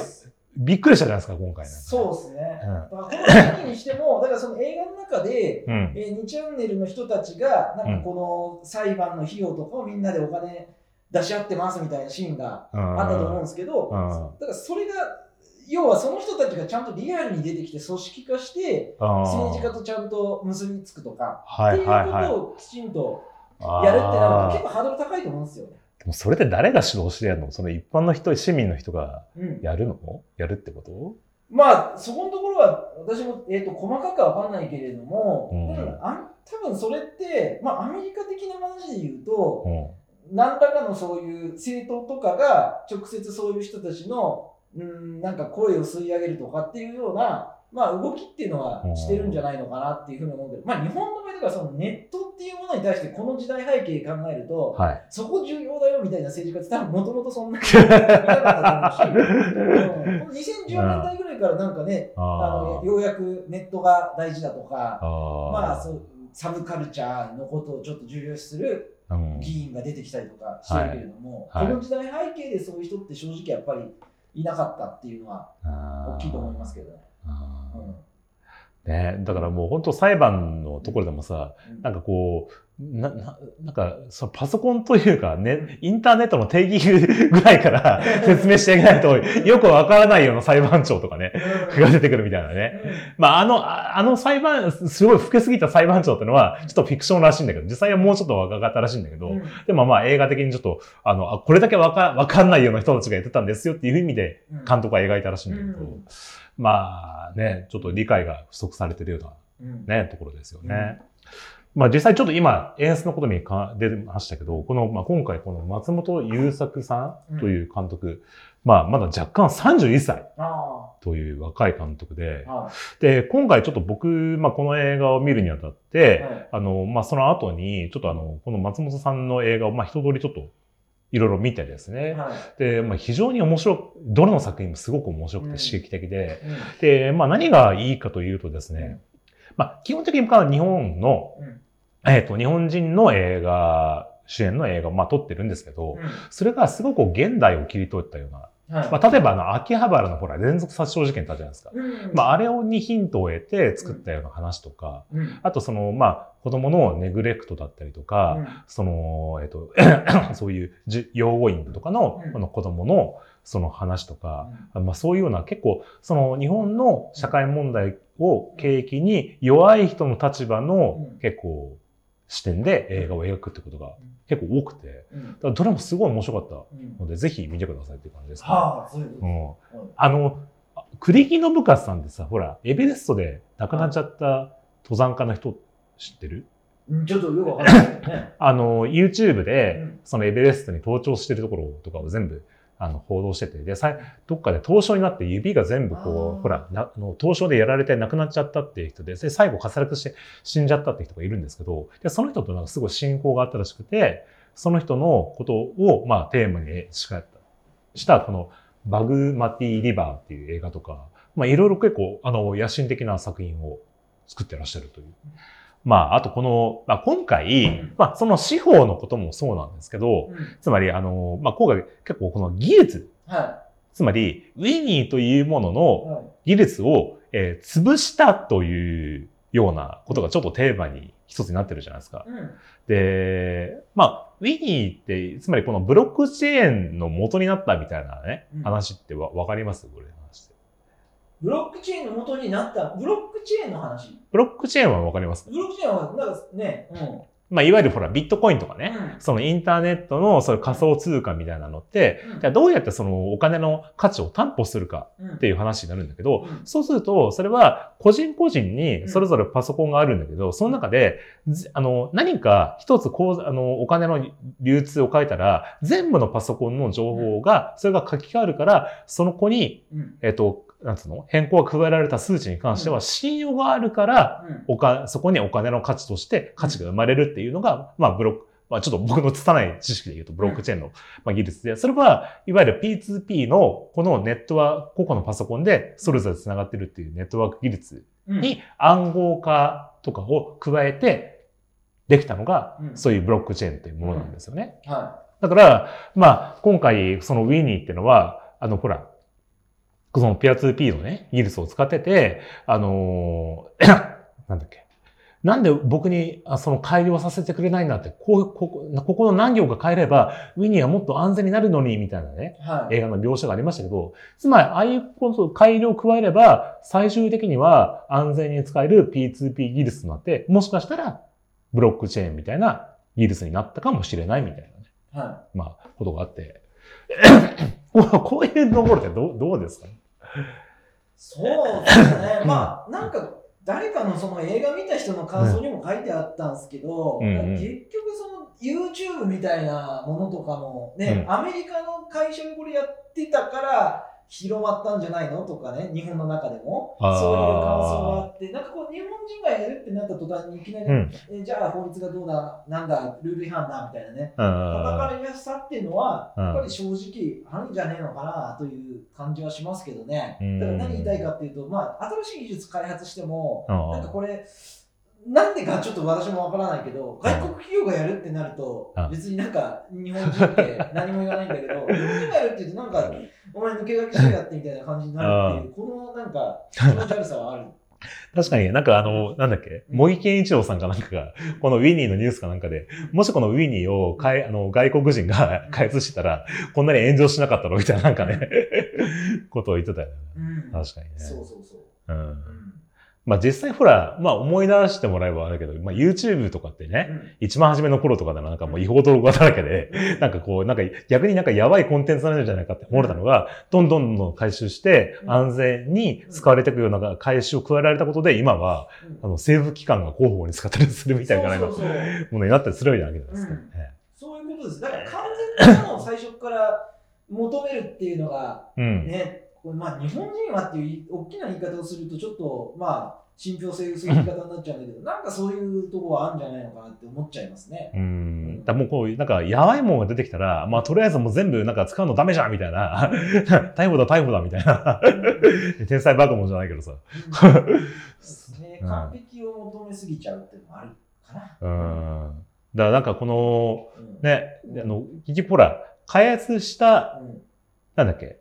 びっくりしたじゃないですか、今回、ね。そうですね。うん、まあ、この時にしても、だからその映画の中で、うん、えー、2チャンネルの人たちが、なんかこの裁判の費用とかをみんなでお金出し合ってますみたいなシーンがあったと思うんですけど、だからそれが要はその人たちがちゃんとリアルに出てきて組織化して政治家とちゃんと結びつくとか、っていうことをきちんとやるってなると結構ハードル高いと思うんですよね。でもそれって誰が主導してやるの？その一般の人、市民の人がやるの、うん、やるってこと？まあ、そこのところは私も、えーと、細かくは分かんないけれども、うん、あ多分それって、まあ、アメリカ的な話で言うと、うん、何らかのそういう政党とかが直接そういう人たちのうんなんか声を吸い上げるとかっていうようなまあ、動きっていうのはしてるんじゃないのかなっていうふうに思うけど、まあ、日本の場合とかそのネットっていうものに対してこの時代背景考えると、はい。そこ重要だよみたいな政治家って多分もともとそんなにいなかったと思うし、うん、この2010年代ぐらいからなんかね、あのようやくネットが大事だとか、まあそうサブカルチャーのことをちょっと重要視する議員が出てきたりとかしてるけれども、この時代背景でそういう人って正直やっぱりいなかったっていうのは大きいと思いますけどね。ね、だからもう本当裁判のところでもさ、うん、なんかこう、な、な、なんか、そのパソコンというかね、インターネットの定義ぐらいから 説明していかないと、よくわからないような裁判長とかね、が出てくるみたいなね。まあ、あの、あの裁判、すごい老けすぎた裁判長ってのは、ちょっとフィクションらしいんだけど、実際はもうちょっと若かったらしいんだけど、でもまあ映画的にちょっと、あの、これだけわか、わかんないような人たちがやってたんですよっていう意味で、監督は描いたらしいんだけど、まあね、ちょっと理解が不足されてるような、ね、ところですよね。まあ実際ちょっと今、演出のことに出ましたけど、この、まあ今回この松本優作さんという監督、うん、まあまだ若干31歳という若い監督で、で、今回ちょっと僕、まあこの映画を見るにあたって、はい、あの、まあその後に、ちょっとあの、この松本さんの映画を、まあ一通りちょっといろいろ見てですね。はい、で、まあ、非常に面白く、どれの作品もすごく面白くて刺激的で、うん。うん、で、まあ、何がいいかというとですね、まあ、基本的に日本の、えっ、ー、と、日本人の映画、主演の映画を、まあ、撮ってるんですけど、うん、それがすごく現代を切り取ったような、はい、まあ、例えばあの、秋葉原のほら、連続殺傷事件ってあったじゃないですか。うん、まあ、あれにヒントを得て作ったような話とか、うん、あとその、まあ、子供のネグレクトだったりとか、その、えっ、ー、と、そういう養護院とかの、この子供の、その話とか、まあそういうような結構、その日本の社会問題を契機に弱い人の立場の結構視点で映画を描くってことが結構多くて、だどれもすごい面白かったので、ぜひ見てくださいっていう感じですね。はあ、そういうこと、うん、あの、栗木信勝さんってさ、ほら、エベレストで亡くなっちゃった登山家の人知ってる？ちょっとよくわかんないね。あの、YouTube で、そのエベレストに登頂してるところとかを全部あの、報道してて、で、さどっかで凍傷になって指が全部こう、ほら、なの凍傷でやられて亡くなっちゃったっていう人で、で最後滑落して死んじゃったっていう人がいるんですけど、で、その人となんかすごい親交があったらしくて、その人のことを、まあ、テーマにした、この、バグマティ・リバーっていう映画とか、まあ、いろいろ結構、あの、野心的な作品を作ってらっしゃるという。まあ、あとこの、まあ、今回、まあ、その司法のこともそうなんですけど、つまり、あの、まあ、今回結構この技術、はい、つまり、ウィニーというものの技術を、えー、潰したというようなことがちょっとテーマに一つになってるじゃないですか。うん、で、まあ、ウィニーって、つまりこのブロックチェーンの元になったみたいなね、うん、話ってわわかります？これ。ブロックチェーンの元になった、ブロックチェーンの話？ブロックチェーンはわかります。ブロックチェーンは、なんかね、うん。まあ、いわゆるほら、ビットコインとかね、うん、そのインターネットのその仮想通貨みたいなのって、うん、じゃあどうやってそのお金の価値を担保するかっていう話になるんだけど、うん、そうすると、それは個人個人にそれぞれパソコンがあるんだけど、その中で、あの、何か一つこう、あの、お金の流通を変えたら、全部のパソコンの情報が、それが書き換わるから、その子に、えっと、なんつうの？変更が加えられた数値に関しては信用があるから、おか、そこにお金の価値として価値が生まれるっていうのが、まあブロック、まあちょっと僕の拙い知識で言うとブロックチェーンのまあ技術で、それはいわゆる P2P のこのネットワーク、個々のパソコンでそれぞれ繋がってるっていうネットワーク技術に暗号化とかを加えてできたのが、そういうブロックチェーンというものなんですよね。だから、まあ今回そのウィニーっていうのは、あのほら、そのピア 2P のね、技術を使ってて、あのー、なんだっけ。なんで僕にその改良させてくれないんだって、こう、ここ、ここの何行か変えれば、ウィニーはもっと安全になるのに、みたいなね、はい、映画の描写がありましたけど、つまり、ああいうこと改良を加えれば、最終的には安全に使える P2P 技術となって、もしかしたら、ブロックチェーンみたいな技術になったかもしれないみたいなね、はい、まあ、ことがあって、こういうところってどどうですか？ねそうですね。まあ、なんか、誰かのその映画見た人の感想にも書いてあったんですけど、うん、結局その YouTube みたいなものとかもね、うん、アメリカの会社がこれやってたから、広まったんじゃないの？とかね、日本の中でも、そういう感想があって、なんかこう、日本人がやるってなった途端にいきなり、うん、えじゃあ法律がどうだ、なんだ、ルール違反だ？みたいなね、叩かれやすさっていうのは、やっぱり正直あるんじゃねえのかなという感じはしますけどね。だから何言いたいかっていうと、まあ、新しい技術開発しても、なんかこれ、なんでかちょっと私もわからないけど、外国企業がやるってなると、別になんか日本人って何も言わないんだけど、日本人がやるって言うとなんか、お前抜け駆けしてやってみたいな感じになるっていう、このなんか気持ち悪さはある。確かになんかあの、なんだっけ、茂木健一郎さんかなんかが、このウィニーのニュースかなんかで、もしこのウィニーをかいあの外国人が開発してたら、こんなに炎上しなかったのみたいななんかね、ことを言ってたよね。確かにね。そうそうそう。うんまあ実際ほら、まあ思い出してもらえばあるけど、まあ YouTube とかってね、うん、一番初めの頃とかでなんかもう違法登録だらけで、なんかこう、なんか逆になんかやばいコンテンツなんじゃないかって思われたのが、どんどんどん回収して安全に使われていくような回収を加えられたことで、今は、あの政府機関が広報に使ったりするみたいなものになったりするわけですか、ね。そういうことです。だから完全なものを最初から求めるっていうのが、ね、これまあ日本人はっていう大きな言い方をするとちょっとまあ信憑性薄い言い方になっちゃうんだけど、なんかそういうとこはあるんじゃないのかなって思っちゃいますね。うん。だもうこう、なんか、やばいもんが出てきたら、まあ、とりあえずもう全部なんか使うのダメじゃんみたいな。逮捕だ、逮捕だみたいな。天才バカモンじゃないけどさ。ね、完璧を求めすぎちゃうっていうのもあるかな。うん。だからなんかこの、ね、あの、結局ほら、開発した、なんだっけ、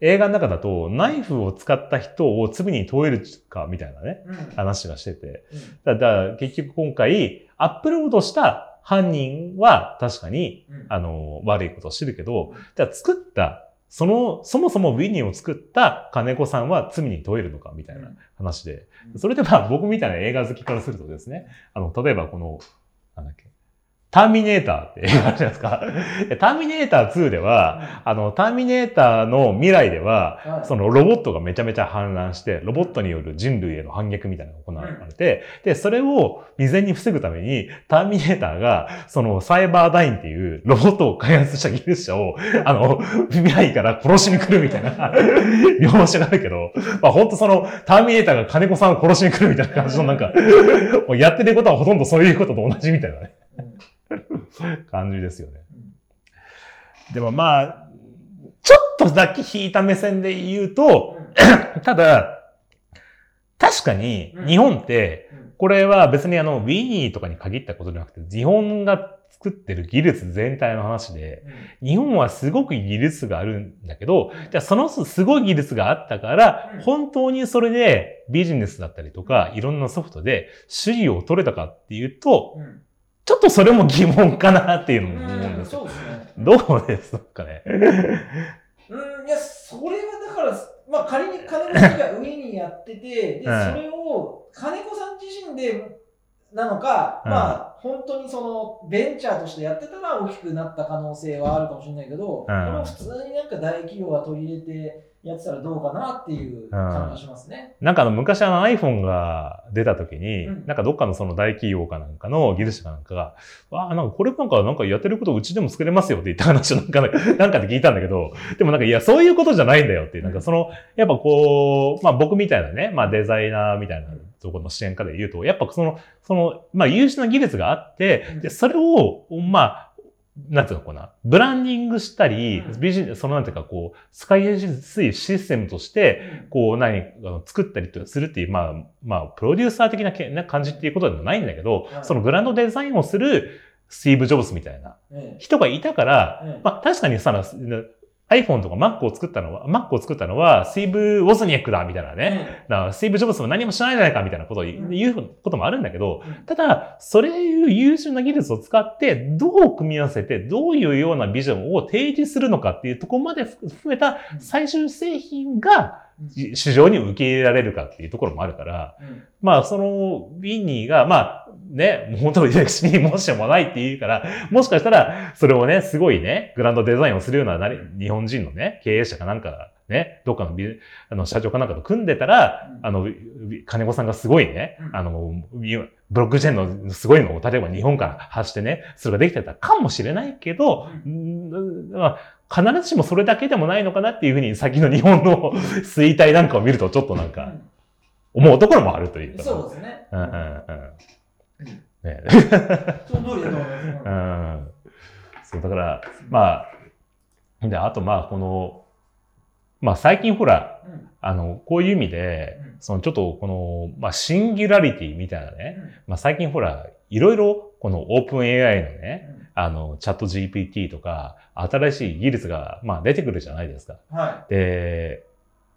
映画の中だと、ナイフを使った人を罪に問えるか、みたいなね、うん、話がしてて。うん、だから結局今回、アップロードした犯人は確かに、うん、あの、悪いことをしてるけど、じゃあ作った、その、そもそもウィニーを作った金子さんは罪に問えるのか、みたいな話で。それでまあ僕みたいな映画好きからするとですね、あの、例えばこの、なんだっけ、ターミネーターって映画あるじゃないですか？ターミネーター2では、あの、ターミネーターの未来では、そのロボットがめちゃめちゃ氾濫して、ロボットによる人類への反逆みたいなのが行われて、で、それを未然に防ぐために、ターミネーターが、そのサイバーダインっていうロボットを開発した技術者を、あの、未来から殺しに来るみたいな 描写があるけど、まあ本当その、ターミネーターが金子さんを殺しに来るみたいな感じのなんか、やってることはほとんどそういうことと同じみたいなね。感じですよね。でもまあ、ちょっとだけ引いた目線で言うと、ただ、確かに日本って、これは別にあの、ウィニーとかに限ったことじゃなくて、日本が作ってる技術全体の話で、日本はすごく技術があるんだけど、じゃあそのすごい技術があったから、本当にそれでビジネスだったりとか、いろんなソフトで首位を取れたかっていうと、ちょっとそれも疑問かなっていうのも思うんですよ。そうですね。どうですかね？うん、いや、それはだから、まあ仮に金子さんが上にやってて、で、それを金子さん自身でなのか、うん、まあ本当にそのベンチャーとしてやってたら大きくなった可能性はあるかもしれないけど、うん、これも普通になんか大企業が取り入れて、やってたらどうかなっていう感じがしますね。なんかあの昔あの iPhone が出た時に、うん、なんかどっかのその大企業かなんかの技術者かなんかが、わあ、なんかこれなんかなんかやってることうちでも作れますよって言った話をなんか、なんかで聞いたんだけど、でもなんかいやそういうことじゃないんだよっていう、なんかその、やっぱこう、まあ僕みたいなね、まあデザイナーみたいなところの視点から言うと、やっぱその、その、まあ優秀な技術があって、で、それを、まあ、なんていうのかな、ブランディングしたり、ビジネス、そのなんていうか、こう、使いやすいシステムとして、こう、何、作ったりするっていう、まあ、まあ、プロデューサー的な感じっていうことでもないんだけど、そのグランドデザインをする、スティーブ・ジョブスみたいな人がいたから、まあ確かにさ、iPhone とか Mac を作ったのは、Mac を作ったのは、スティーブ・ウォズニャックだ、みたいなね。だからスティーブ・ジョブズも何も知らないじゃないか、みたいなことを言うこともあるんだけど、ただ、それいう優秀な技術を使って、どう組み合わせて、どういうようなビジョンを提示するのかっていうところまで含めた最終製品が、市場に受け入れられるかっていうところもあるから、まあ、その、ウィニーが、まあ、ね、もう本当に歴史にもしもないって言うから、もしかしたら、それをね、すごいね、グランドデザインをするような日本人のね、経営者かなんか、ね、どっかのビあの社長かなんかと組んでたら、あの、金子さんがすごいね、あの、ブロックチェーンのすごいのを、例えば日本から発してね、それができてたかもしれないけど、まあ、必ずしもそれだけでもないのかなっていうふうに、先の日本の 衰退なんかを見ると、ちょっとなんか、思うところもあるというか。そうですね。うんうんうん。ね、その通りだと思います。うん。そう、だから、まあ、で、あとまあ、この、まあ最近ほら、うん、あの、こういう意味で、うん、そのちょっとこの、まあシンギュラリティみたいなね、うん、まあ最近ほら、いろいろこのオープン AI のね、あの、チャット GPT とか、新しい技術が、まあ出てくるじゃないですか。はい。で、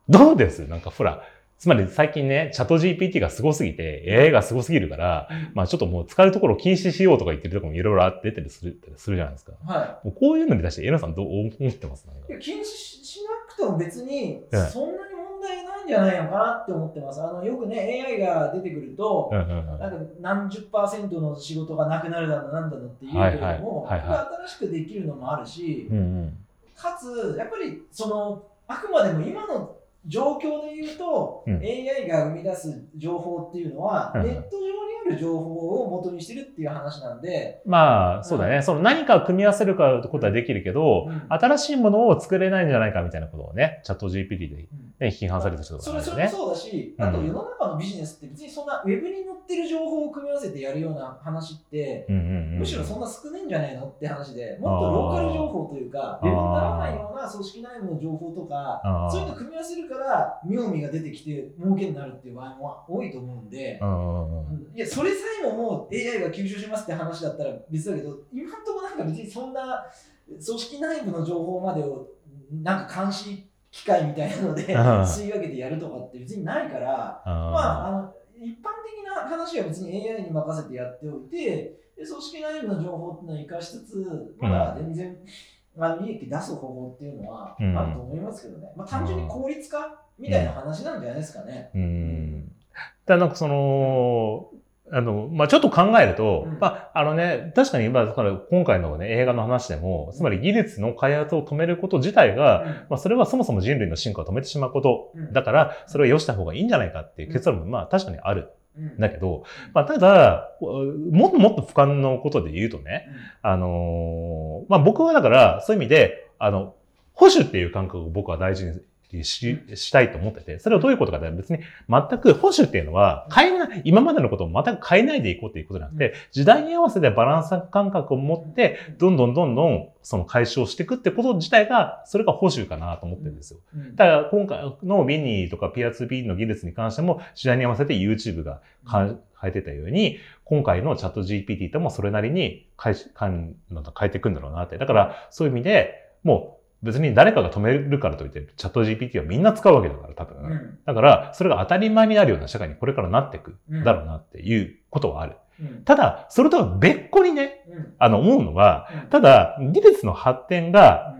どうです？なんかほら、つまり最近ね、チャット GPT がすごすぎて、AI がすごすぎるから、まあちょっともう使うところを禁止しようとか言ってるところもいろいろあって出てるするするじゃないですか。はい。もうこういうのに対して、エナさんどう思ってますいや禁止しなくても別に、そんなに問題ないんじゃないのかなって思ってます。あの、よくね、AI が出てくると、なんか何十パーセントの仕事がなくなるだの、なんだのって言うけれども、はいはいはい新しくできるのもあるし、うんうん、かつ、やっぱりその、あくまでも今の状況で言うと、うん、AI が生み出す情報っていうのは、ネット上にある情報を元にしてるっていう話なんで。まあ、そうだね。その何かを組み合わせるかってことはできるけど、うん、新しいものを作れないんじゃないかみたいなことをね、チャット GPT で、ね、うん、批判された人とか、ね、それ、それもそうだし、あと世の中のビジネスって別にそんなウェブに載ってる情報を組み合わせてやるような話って、むしろそんな少ないんじゃないのって話で、もっとローカル情報というか、ウェブにならないような組織内部の情報とか、そういうの組み合わせるから、妙味が出てきて儲けになるっていう場合も多いと思うんで、いやそれさえももう AI が吸収しますって話だったら別だけど今のところなんか別にそんな組織内部の情報までをなんか監視機械みたいなので吸い上げてやるとかって別にないからまああの一般的な話は別に AI に任せてやっておいてで組織内部の情報っていうのを生かしつつまだ全然、あの利益出す方法っていうのはあると思いますけどね、まあ、単純に効率化みたいな話なんじゃないですかね。うん。だなんかその、あの、まあ、ちょっと考えると、うん、まあ、あのね、確かに、まあ、から今回のね、映画の話でも、つまり技術の開発を止めること自体が、うん、まあ、それはそもそも人類の進化を止めてしまうこと、うん、だから、それを良した方がいいんじゃないかっていう結論も、まあ、確かにある。だけど、まあ、ただ、もっともっと俯瞰のことで言うとね、あのー、まあ、僕はだから、そういう意味で、あの、保守っていう感覚を僕は大事にししたいと思ってて、それはどういうことかって別に全く保守っていうのは変えない、今までのことを全く変えないでいこうっていうことじゃなくて、時代に合わせてバランス感覚を持って、どんどんどんどんその解消していくってこと自体が、それが保守かなと思ってるんですよ。だから今回のビニーとかピア 2P の技術に関しても、時代に合わせて YouTube が変えてたように、今回のチャット GPT ともそれなりに変えていくんだろうなって。だからそういう意味で、もう別に誰かが止めるからといって、チャット GPT はみんな使うわけだから、多分。うん、だから、それが当たり前になるような社会にこれからなっていくだろうなっていうことはある。うん、ただ、それとは別個にね、うん、あの、思うのは、ただ、技術の発展が、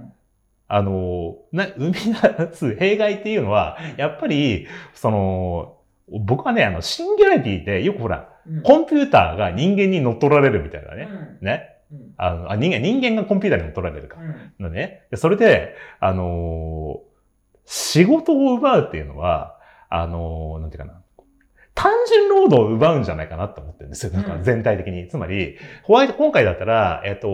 あの、な、生み出す弊害っていうのは、やっぱり、その、僕はね、あの、シンギュラリティってよくほら、コンピューターが人間に乗っ取られるみたいなね。ね。あのあ人間、人間がコンピューターにも取られるか。のね。それで、あのー、仕事を奪うっていうのは、あのー、なんていうかな。単純労働を奪うんじゃないかなって思ってるんですよ。なんか全体的に。うん、つまり、ホワイト、今回だったら、えっ、と、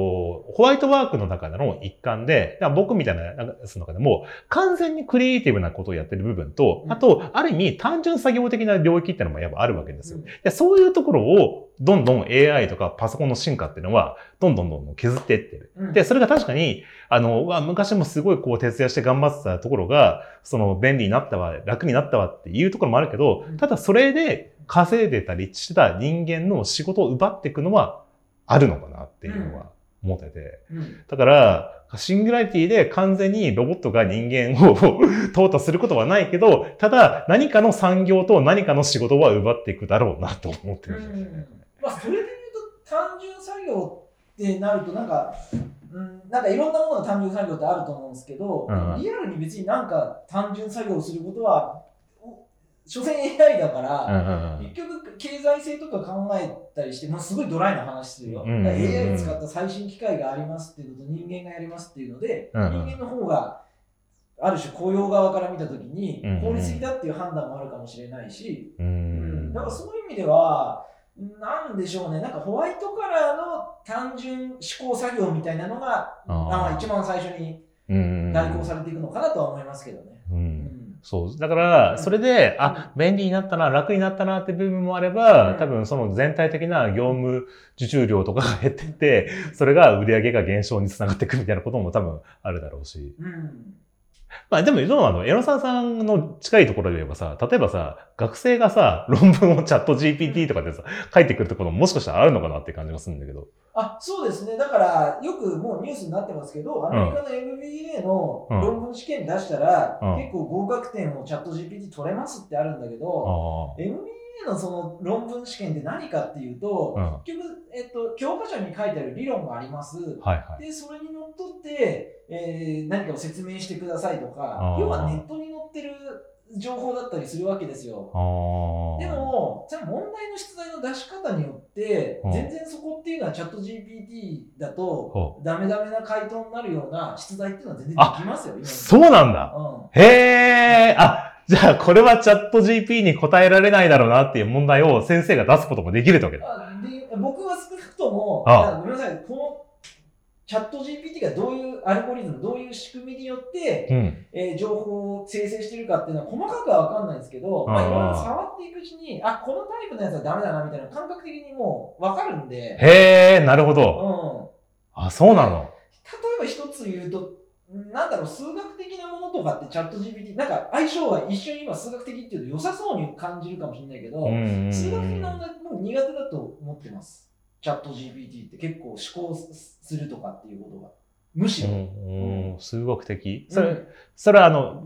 ホワイトワークの中での一環で、僕みたいなやつの中でも、完全にクリエイティブなことをやってる部分と、あと、ある意味単純作業的な領域っていうのもやっぱあるわけですよ。でそういうところを、どんどん AI とかパソコンの進化っていうのは、どんどんどんどん削っていってる。で、それが確かに、あの、昔もすごいこう徹夜して頑張ってたところが、その便利になったわ、楽になったわっていうところもあるけど、ただそれで稼いでたりしてた人間の仕事を奪っていくのはあるのかなっていうのは思ってて。だから、シングラリティで完全にロボットが人間を 淘汰することはないけど、ただ何かの産業と何かの仕事は奪っていくだろうなと思ってるんですよね。まあ、それで言うと単純作業ってなるとなんか、うん、なんかいろんなものの単純作業ってあると思うんですけど、うん、リアルに別になんか単純作業をすることは所詮 AI だから、結局経済性とか考えたりして、まあ、すごいドライな話するよ、AI 使った最新機械がありますっていうのと人間がやりますっていうので、人間の方がある種雇用側から見た時に効率的だっていう判断もあるかもしれないし、うん、だからそういう意味ではなんでしょうね、なんかホワイトカラーの単純思考作業みたいなのが、あ一番最初に代行されていくのかなとは思いますけどね。うん。そう。だから、それで、あ、便利になったな、楽になったなって部分もあれば、多分その全体的な業務受注量とかが減ってって、それが売り上げが減少につながっていくみたいなことも多分あるだろうし。うん まあでも、どうなの。エロサさんの近いところで言えばさ、例えばさ、学生がさ、論文をチャット GPT とかでさ、書いてくるところももしかしたらあるのかなって感じがするんだけど。あ、そうですね。だから、よくもうニュースになってますけど、アメリカの MBA の論文試験出したら、うん、結構合格点をチャット GPT 取れますってあるんだけど、MBA のその論文試験って何かっていうと、うん、結局、えっと、教科書に書いてある理論があります。はいはい、で、それにのっとって、えー、何かを説明してくださいとか、要はネットに載ってる情報だったりするわけですよ。でも、じゃ問題の出題の出し方によって、全然そこっていうのはチャット GPT だと、ダメダメな回答になるような出題っていうのは全然できますよ、そうなんだ。うん、へえ、あ、じゃあこれはチャット GP に答えられないだろうなっていう問題を先生が出すこともできるってわけだ。で僕は少なくとも、あごめんなさい、このチャット GPT がどういうアルゴリズム、どういう仕組みによって、うん、えー、情報を生成してるかっていうのは細かくは分かんないんですけど、まあ、いろいろ触っていくうちに、あ、このタイプのやつはダメだなみたいな感覚的にもう分かるんで。へえ、なるほど。うん。あ、そうなの例えば一つ言うと、なんだろう、数学的なものとかってチャット GPT、なんか相性は一瞬今数学的っていうと良さそうに感じるかもしれないけど、数学的な問題も苦手だと思ってます。チャット GPT って結構思考するとかっていうことが。むしろ。うん、数学的？それ、うん、それはあの、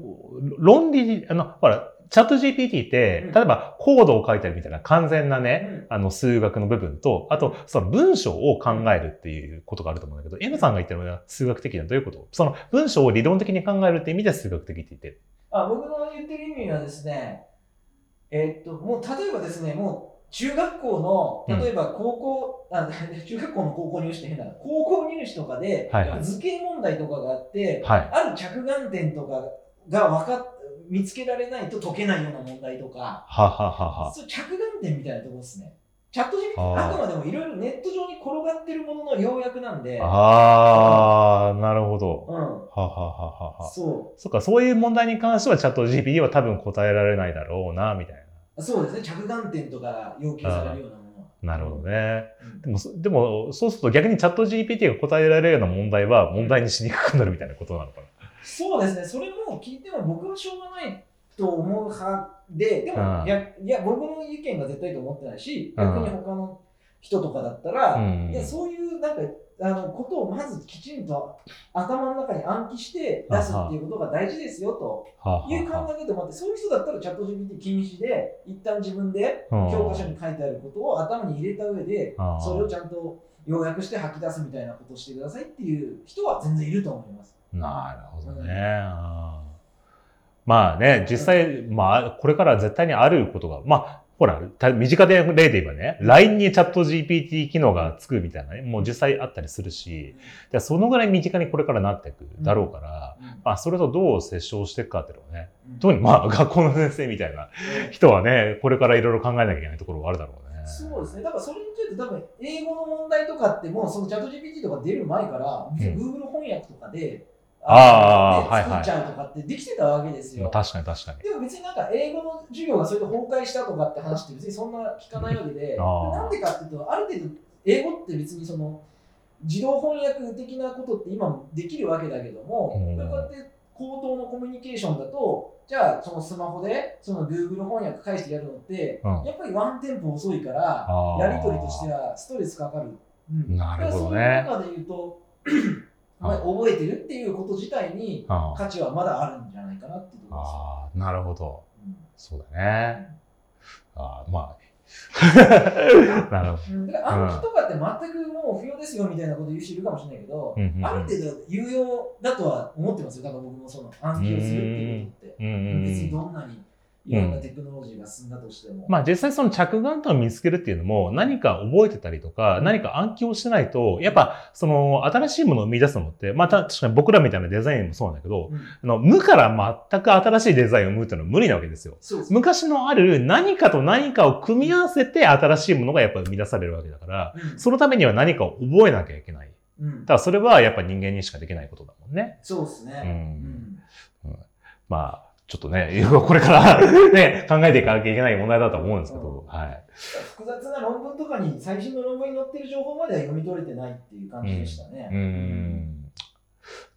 論理、あの、ほら、チャット GPT って、例えばコードを書いたりみたいな完全なね、あの数学の部分と、あとその文章を考えるっていうことがあると思うんだけど、N さんが言ってるのは数学的などういうこと？その文章を理論的に考えるって意味で数学的って言ってる。あ僕の言ってる意味はですね、えー、っと、もう例えばですね、もう中学校の、例えば高校、うん、あ 中学校の高校入試って変だな、高校入試とかで、はいはい、図形問題とかがあって、はい、ある着眼点とかが分かっ見つけられないと解けないような問題とか、ははははそう着眼点みたいなところですね。チャット GPT あくまでもいろいろネット上に転がってるものの要約なんで。ああ、なるほど。うん。ははははそう。そっか、そういう問題に関してはチャット GPT は多分答えられないだろうな、みたいな。そうですね。着眼点とか要求されるようなものは。なるほどね。うん、でも、でも、そうすると逆にチャット GPT が答えられるような問題は問題にしにくくなるみたいなことなのかな。そうですね。それも聞いても僕はしょうがないと思う派で、でも、いや、いや、僕の意見が絶対と思ってないし、逆に他の人とかだったら、いや、そういうなんか、あの、ことをまずきちんと頭の中に暗記して出すっていうことが大事ですよという考え方もあって、そういう人だったらチャット GPT 禁止で、一旦自分で教科書に書いてあることを頭に入れた上で、それをちゃんと要約して吐き出すみたいなことをしてくださいっていう人は全然いると思います。なるほどね。うんまあね、実際、まあ、これから絶対にあることが、まあ、ほら、身近で例で言えばね、LINE にチャット GPT 機能がつくみたいなね、もう実際あったりするし、でそのぐらい身近にこれからなっていくだろうから、うん、まあ、それとどう接触していくかっていうのはね、うん、特にまあ、学校の先生みたいな人はね、これからいろいろ考えなきゃいけないところがあるだろうね。そうですね。だからそれについて多分、英語の問題とかってもう、そのチャット GPT とか出る前から、うん、Google 翻訳とかで、ああ、はいはい。作っちゃうとかってできてたわけですよ。確かに確かに。でも別になんか英語の授業がそれで崩壊したとかって話って別にそんな聞かないわけで、なんでかっていうと、ある程度英語って別にその自動翻訳的なことって今もできるわけだけども、うん、こうやって口頭のコミュニケーションだと、じゃあそのスマホでその Google 翻訳返してやるのって、うん、やっぱりワンテンポ遅いから、やり取りとしてはストレスかかる。うん、なるほどね。そういう中で言うと、まあ、覚えてるっていうこと自体に価値はまだあるんじゃないかなっていうところです。ああ、なるほど。うん、そうだね。ああ、まあ。なるほど。だから暗記とかって全くもう不要ですよみたいなこと言う人いるかもしれないけど、うんうんうん、ある程度有用だとは思ってますよ。だから僕もその暗記をするっていうことって。別にどんなにいろんなテクノロジーが進んだとしても。うん、まあ実際その着眼点を見つけるっていうのも何か覚えてたりとか、何か暗記をしてないと、やっぱその新しいものを生み出すのって、また確かに僕らみたいなデザインもそうなんだけど、うん、あの無から全く新しいデザインを生むっていうのは無理なわけですよ。そうそう昔のある何かと何かを組み合わせて新しいものがやっぱ生み出されるわけだから、うん、そのためには何かを覚えなきゃいけない。うん。だからそれはやっぱ人間にしかできないことだもんね。そうですね。うん。うん、まあ、ちょっとね、これから ね、考えていかなきゃいけない問題だと思うんですけど、はい。複雑な論文とかに、最新の論文に載ってる情報までは読み取れてないっていう感じでしたね。うん。うん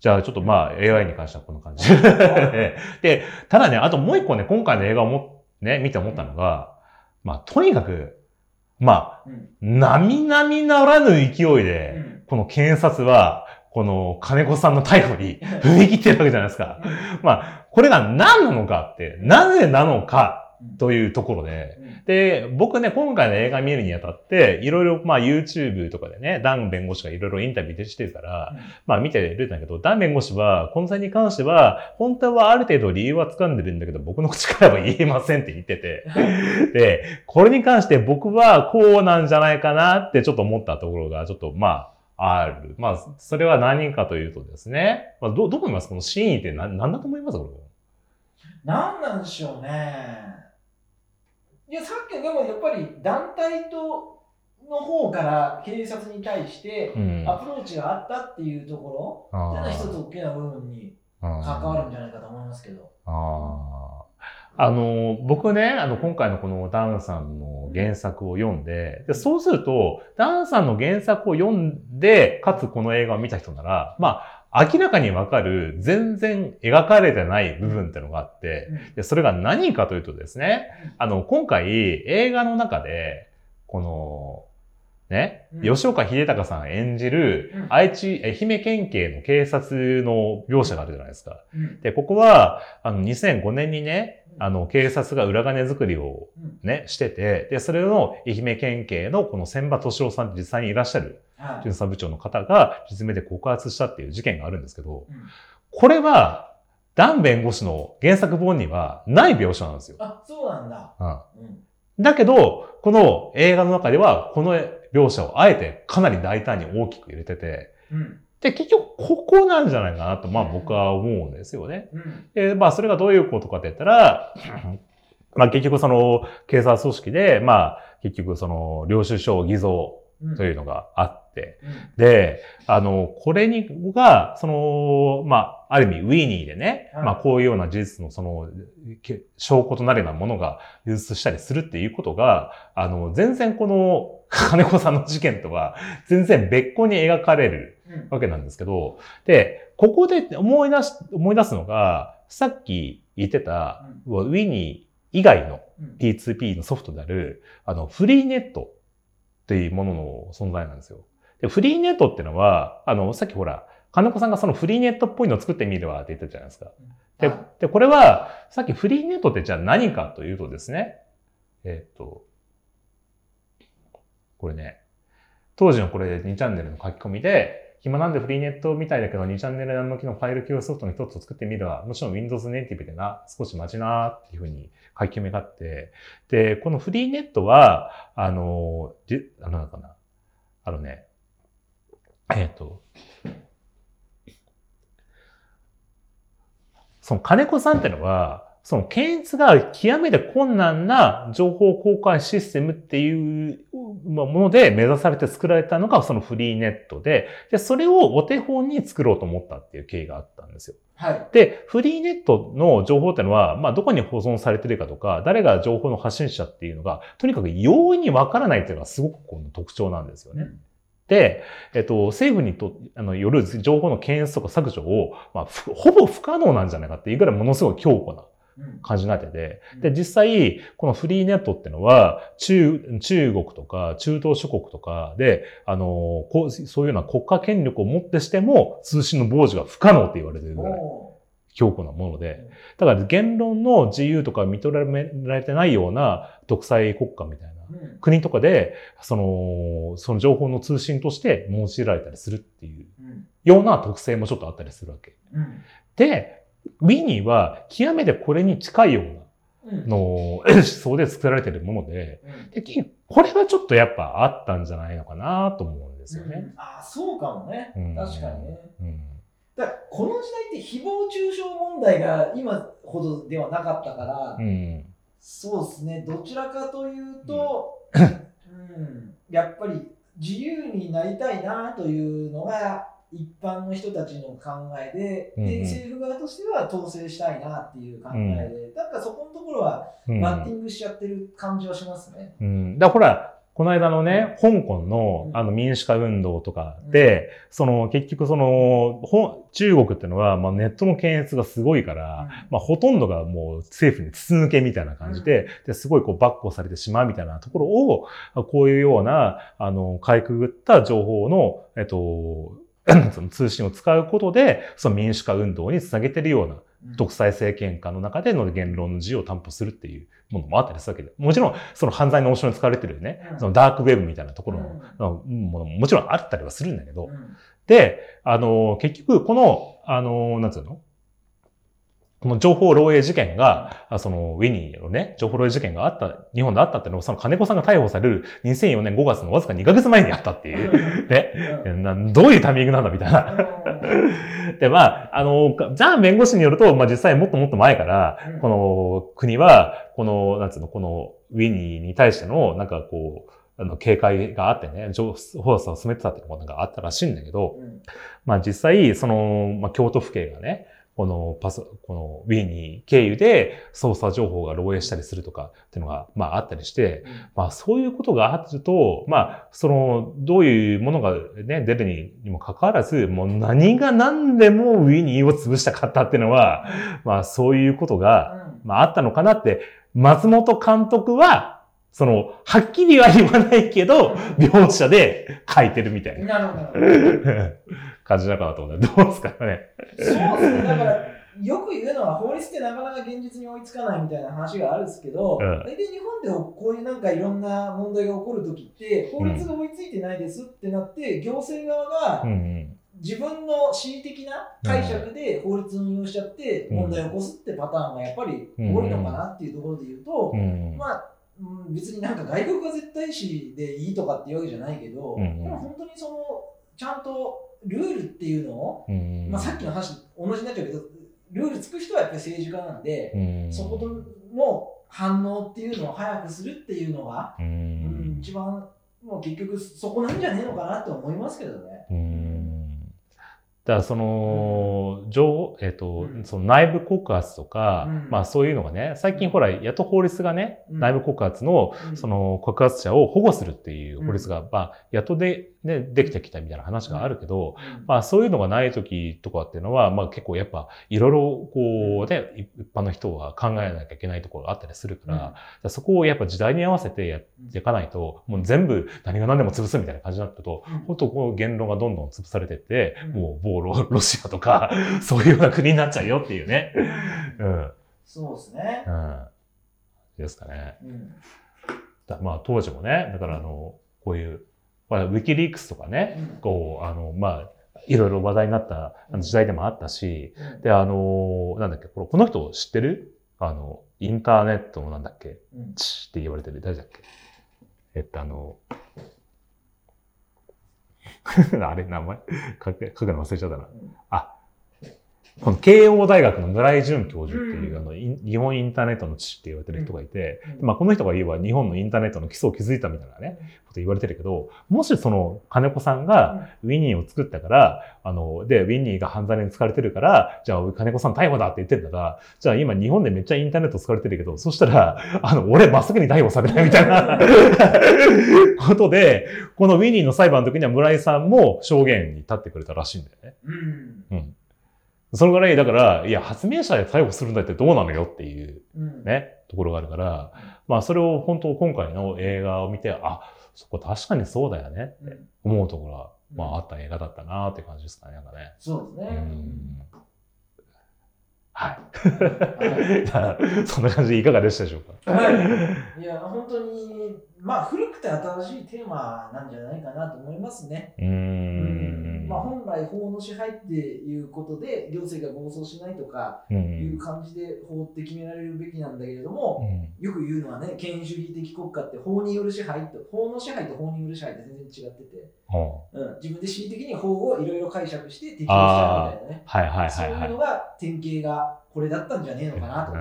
じゃあちょっとまあ AI に関してはこんな感じ。で、ただね、あともう一個ね、今回の映画をも、ね、見て思ったのが、まあとにかく、まあ、並々ならぬ勢いで、この検察は、この金子さんの逮捕に踏み切ってるわけじゃないですか。まあ、これが何なのかって、なぜなのかというところで、で、僕ね、今回の映画見るにあたって、いろいろ、まあ YouTube とかでね、ダン弁護士がいろいろインタビューしてるから、まあ見てるんだけど、ダン弁護士は、この際に関しては、本当はある程度理由は掴んでるんだけど、僕の口からは言えませんって言ってて、で、これに関して僕はこうなんじゃないかなってちょっと思ったところが、ちょっとまあ、ある。まあ、それは何かというとですね、まあ、ど、どう思います？この真意って何、何だと思います？これ。何なんでしょうね。いや、さっきでもやっぱり団体との方から警察に対してアプローチがあったっていうところ、うん、一つ大きな部分に関わるんじゃないかと思いますけど。ああの、僕ね、あの、今回のこのダンさんの原作を読んで、でそうすると、ダンさんの原作を読んで、かつこの映画を見た人なら、まあ、明らかにわかる、全然描かれてない部分ってのがあって、でそれが何かというとですね、あの、今回映画の中で、この、ね、吉岡秀隆さん演じる、愛知、愛媛県警の警察の描写があるじゃないですか。で、ここは、あの、2005年にね、あの、警察が裏金作りをね、してて、で、それの愛媛県警のこの千葉敏夫さんって実際にいらっしゃる。巡査部長の方が実名で告発したっていう事件があるんですけど、うん、これは、ダン弁護士の原作本にはない描写なんですよ。あ、そうなんだ。うん。だけど、この映画の中では、この描写をあえてかなり大胆に大きく入れてて、うん、で、結局、ここなんじゃないかなと、まあ僕は思うんですよね。うん、で、まあそれがどういうことかって言ったら、まあ結局その警察組織で、まあ結局その領収書偽造というのがあって、うん、で、あの、これに、が、その、まあ、ある意味、ウィニーでね、まあ、こういうような事実のその、証拠となるようなものが流出したりするっていうことが、あの、全然この、金子さんの事件とは、全然別個に描かれるわけなんですけど、で、ここで思い出し、思い出すのが、さっき言ってた、ウィニー以外の P2P のソフトである、あの、フリーネットっていうものの存在なんですよ。で、フリーネットっていうのは、あの、さっきほら、金子さんがそのフリーネットっぽいのを作ってみるわって言ったじゃないですか。で、でこれは、さっきフリーネットってじゃあ何かというとですね、えっ、と、これね、当時のこれ2チャンネルの書き込みで、暇なんでフリーネットみたいだけど2チャンネル向きのファイル共有ソフトの一つを作ってみるわ。もちろん Windows ネイティブでな、少し待ちなーっていうふうに書き込みがあって、で、このフリーネットは、あの、じ、あの、なんかな、あのね、えっ、ー、と、その金子さんってのは、その検出が極めて困難な情報公開システムっていうもので目指されて作られたのがそのフリーネットで、で、それをお手本に作ろうと思ったっていう経緯があったんですよ。はい。で、フリーネットの情報っていうのは、まあ、どこに保存されてるかとか、誰が情報の発信者っていうのが、とにかく容易にわからないっていうのがすごくこの特徴なんですよね。うんで、えっと、政府にと、あの、よる情報の検出とか削除を、まあ、ほぼ不可能なんじゃないかっていうぐらいものすごい強固な感じになってて、で、実際、このフリーネットっていうのは、中、中国とか中東諸国とかで、あの、こう、そういうような国家権力をもってしても、通信の傍受が不可能って言われてるぐらい。強固なもので。だから言論の自由とか認められてないような独裁国家みたいな国とかで、その、その情報の通信として用いられたりするっていうような特性もちょっとあったりするわけ。で、ウィニーは極めてこれに近いようなの思想で作られているもので、でこれはちょっとやっぱあったんじゃないのかなと思うんですよね。うん、ああ、そうかもね。確かにね。うん。だからこの時代って誹謗中傷問題が今ほどではなかったから、うん、そうですね。どちらかというと、うん、やっぱり自由になりたいなというのが一般の人たちの考えで,、うんうん。で政府側としては統制したいなっていう考えで、なんかそこのところはうん。バッティングしちゃってる感じはしますね。うん。だからほら、この間のね、香港のうん。あの民主化運動とかで、その結局その、ほ中国っていうのは、まあ、ネットの検閲がすごいから、まあ、ほとんどがもう政府に筒抜けみたいな感じで、ですごいこう、バックをされてしまうみたいなところを、こういうような、あの、かいくぐった情報の、えっと、その通信を使うことで、その民主化運動につなげてるような、うん。独裁政権下の中での言論の自由を担保するっていうものもあったりするわけで。もちろん、その犯罪の応酬に使われてるね、うん。そのダークウェブみたいなところうん。のものももちろんあったりはするんだけど、うん。で、あの、結局、この、あの、なんつうの？この情報漏洩事件が、あその、ウィニーのね、情報漏洩事件があった、日本であったっていうのを、その金子さんが逮捕される2004年5月のわずか2ヶ月前にあったっていう、ね、どういうタイミングなんだみたいな。で、まあ、あの、ジャン弁護士によると、まあ実際もっともっと前から、うん。この国は、この、なんつうの、このウィニーに対しての、なんかこう、あの、警戒があってね、情報査を進めてたっていうのがなんかあったらしいんだけど、うん。まあ実際、その、まあ京都府警がね、このパス、このウィニー経由で捜査情報が漏洩したりするとかっていうのが、まああったりして、まあそういうことがあると、まあそのどういうものがね、出るににもかかわらず、もう何が何でもウィニーを潰したかったっていうのは、まあそういうことが、うん。まああったのかなって、松本監督は、その、はっきりは言わないけど、描写で書いてるみたいななるほど。感じだかなと思どうですかね。そうですね。だから、よく言うのは法律ってなかなか現実に追いつかないみたいな話があるんですけど、うん大体日本でこういうなんかいろんな問題が起こるときって、法律が追いついてないですってなって、行政側がうんうん。自分の恣意的な解釈で法律を運用しちゃってうん問題を起こすってパターンがやっぱり多いのかなっていうところで言うと、うんまあ、うん別になんか外国が絶対視でいいとかっていうわけじゃないけど、うんうん。でも本当にそのちゃんとルールっていうのを、うん。まあ、さっきの話同じになっちゃうけどルールつく人はやっぱり政治家なんで、うん。そことの反応っていうのを早くするっていうのが、ううんん一番もう結局そこなんじゃねえのかなと思いますけどね。うんだからその、情報、えっ、と、うん。その内部告発とか、うん。まあそういうのがね、最近ほら、やっと法律がね、うん。内部告発の、うん。その告発者を保護するっていう法律が、まあ、やっとで、ね、できてきたみたいな話があるけど、うんまあそういうのがない時とかっていうのは、まあ結構やっぱいろいろこうね、一般の人は考えなきゃいけないところがあったりするから、うんそこをやっぱ時代に合わせてやっていかないと、もう全部何が何でも潰すみたいな感じになったと、うん本当こう言論がどんどん潰されてって、うんもう某ロロシアとか、そういうような国になっちゃうよっていうね。うん。そうですね。うん。ですかね。うんだまあ当時もね、だからあの、こういう、まあ、ウィキリークスとかね、うん。こう、あの、まあ、いろいろ話題になった時代でもあったし、うん。で、あの、なんだっけ、このこの人知ってる？あの、インターネットのなんだっけ、うん。チって言われてる、誰だっけ？えっと、あの、あれ、名前？書く書くの忘れちゃったな。あ、この慶応大学の村井淳教授っていう、うん。あの日本インターネットの父って言われてる人がいて、うん。まあこの人が言えば日本のインターネットの基礎を築いたみたいなね、こと言われてるけど、もしその金子さんがウィニーを作ったから、あの、で、ウィニーが犯罪に使われてるから、じゃあ金子さん逮捕だって言ってんだら、じゃあ今日本でめっちゃインターネット使われてるけど、そしたら、あの、俺真っ先に逮捕されないみたいな ことで、このウィニーの裁判の時には村井さんも証言に立ってくれたらしいんだよね。うん。うん。そのぐらい、だから、いや、発明者で逮捕するんだってどうなのよっていううんね、ところがあるから、まあそれを本当今回の映画を見て、あ、そこ確かにそうだよねって思うところは、まああった映画だったなって感じですかね、なんかね。うそうですね。ん。はい。そんな感じでいかがでしたでしょうか？はい、いや、本当に、まあ、古くて新しいテーマなんじゃないかなと思いますね。うーん。まあ、本来、法の支配っていうことで、行政が暴走しないとかう。いうん感じで法って決められるべきなんだけれども、うんよく言うのはね、権威主義的国家って法による支配と、法の支配と法による支配って全然違ってて、ほううん、自分で恣意的に法をいろいろ解釈して適用しちゃうみたいなね。はいはいそういうの。が典型がこれだったんじゃねえのかなと思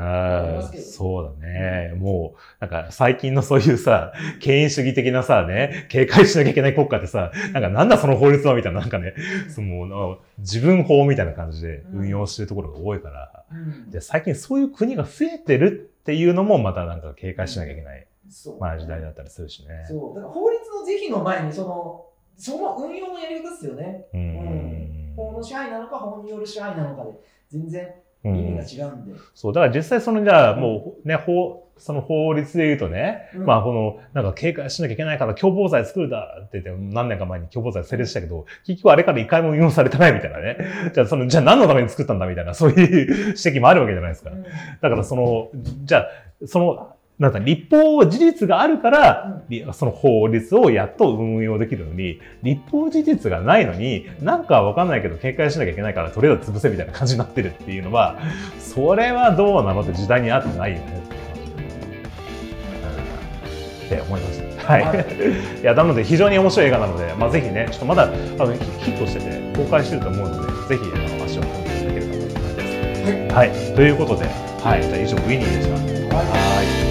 いますけど、そうだね。もう、なんか最近のそういうさ、権威主義的なさ、ね、警戒しなきゃいけない国家ってさ、なんかなんだその法律はみたいな、なんかね、その自分法みたいな感じで運用してるところが多いから、うん、で最近そういう国が増えてるっていうのもまたなんか警戒しなきゃいけない、うん、まあ時代だったりするしね。そう。だから法律の是非の前に、その、その運用のやり方ですよね。うん。うん、法の支配なのか、法による支配なのかで、全然意味が違うんで。そう、だから実際そのじゃあもうね、法、その法律で言うとね、うん、まあこの、なんか警戒しなきゃいけないから共謀罪作るだって言って何年か前に共謀罪成立したけど、結局あれから一回も運用されてないみたいなね。じゃあその、じゃあ何のために作ったんだみたいな、そういう 指摘もあるわけじゃないですか。だからその、じゃあ、その、なんか立法事実があるから、その法律をやっと運用できるのに、立法事実がないのに、なんかわかんないけど警戒しなきゃいけないから、とりあえず潰せみたいな感じになってるっていうのは、それはどうなのって時代に合ってないよねって思いました。はい。いや、なので非常に面白い映画なので、まあぜひね、ちょっとまだあのヒットしてて公開してると思うので、ぜひあの足を踏んでいただければと思います。はい。はい。ということで、はい。じゃあ以上、ウィニーでした。はい。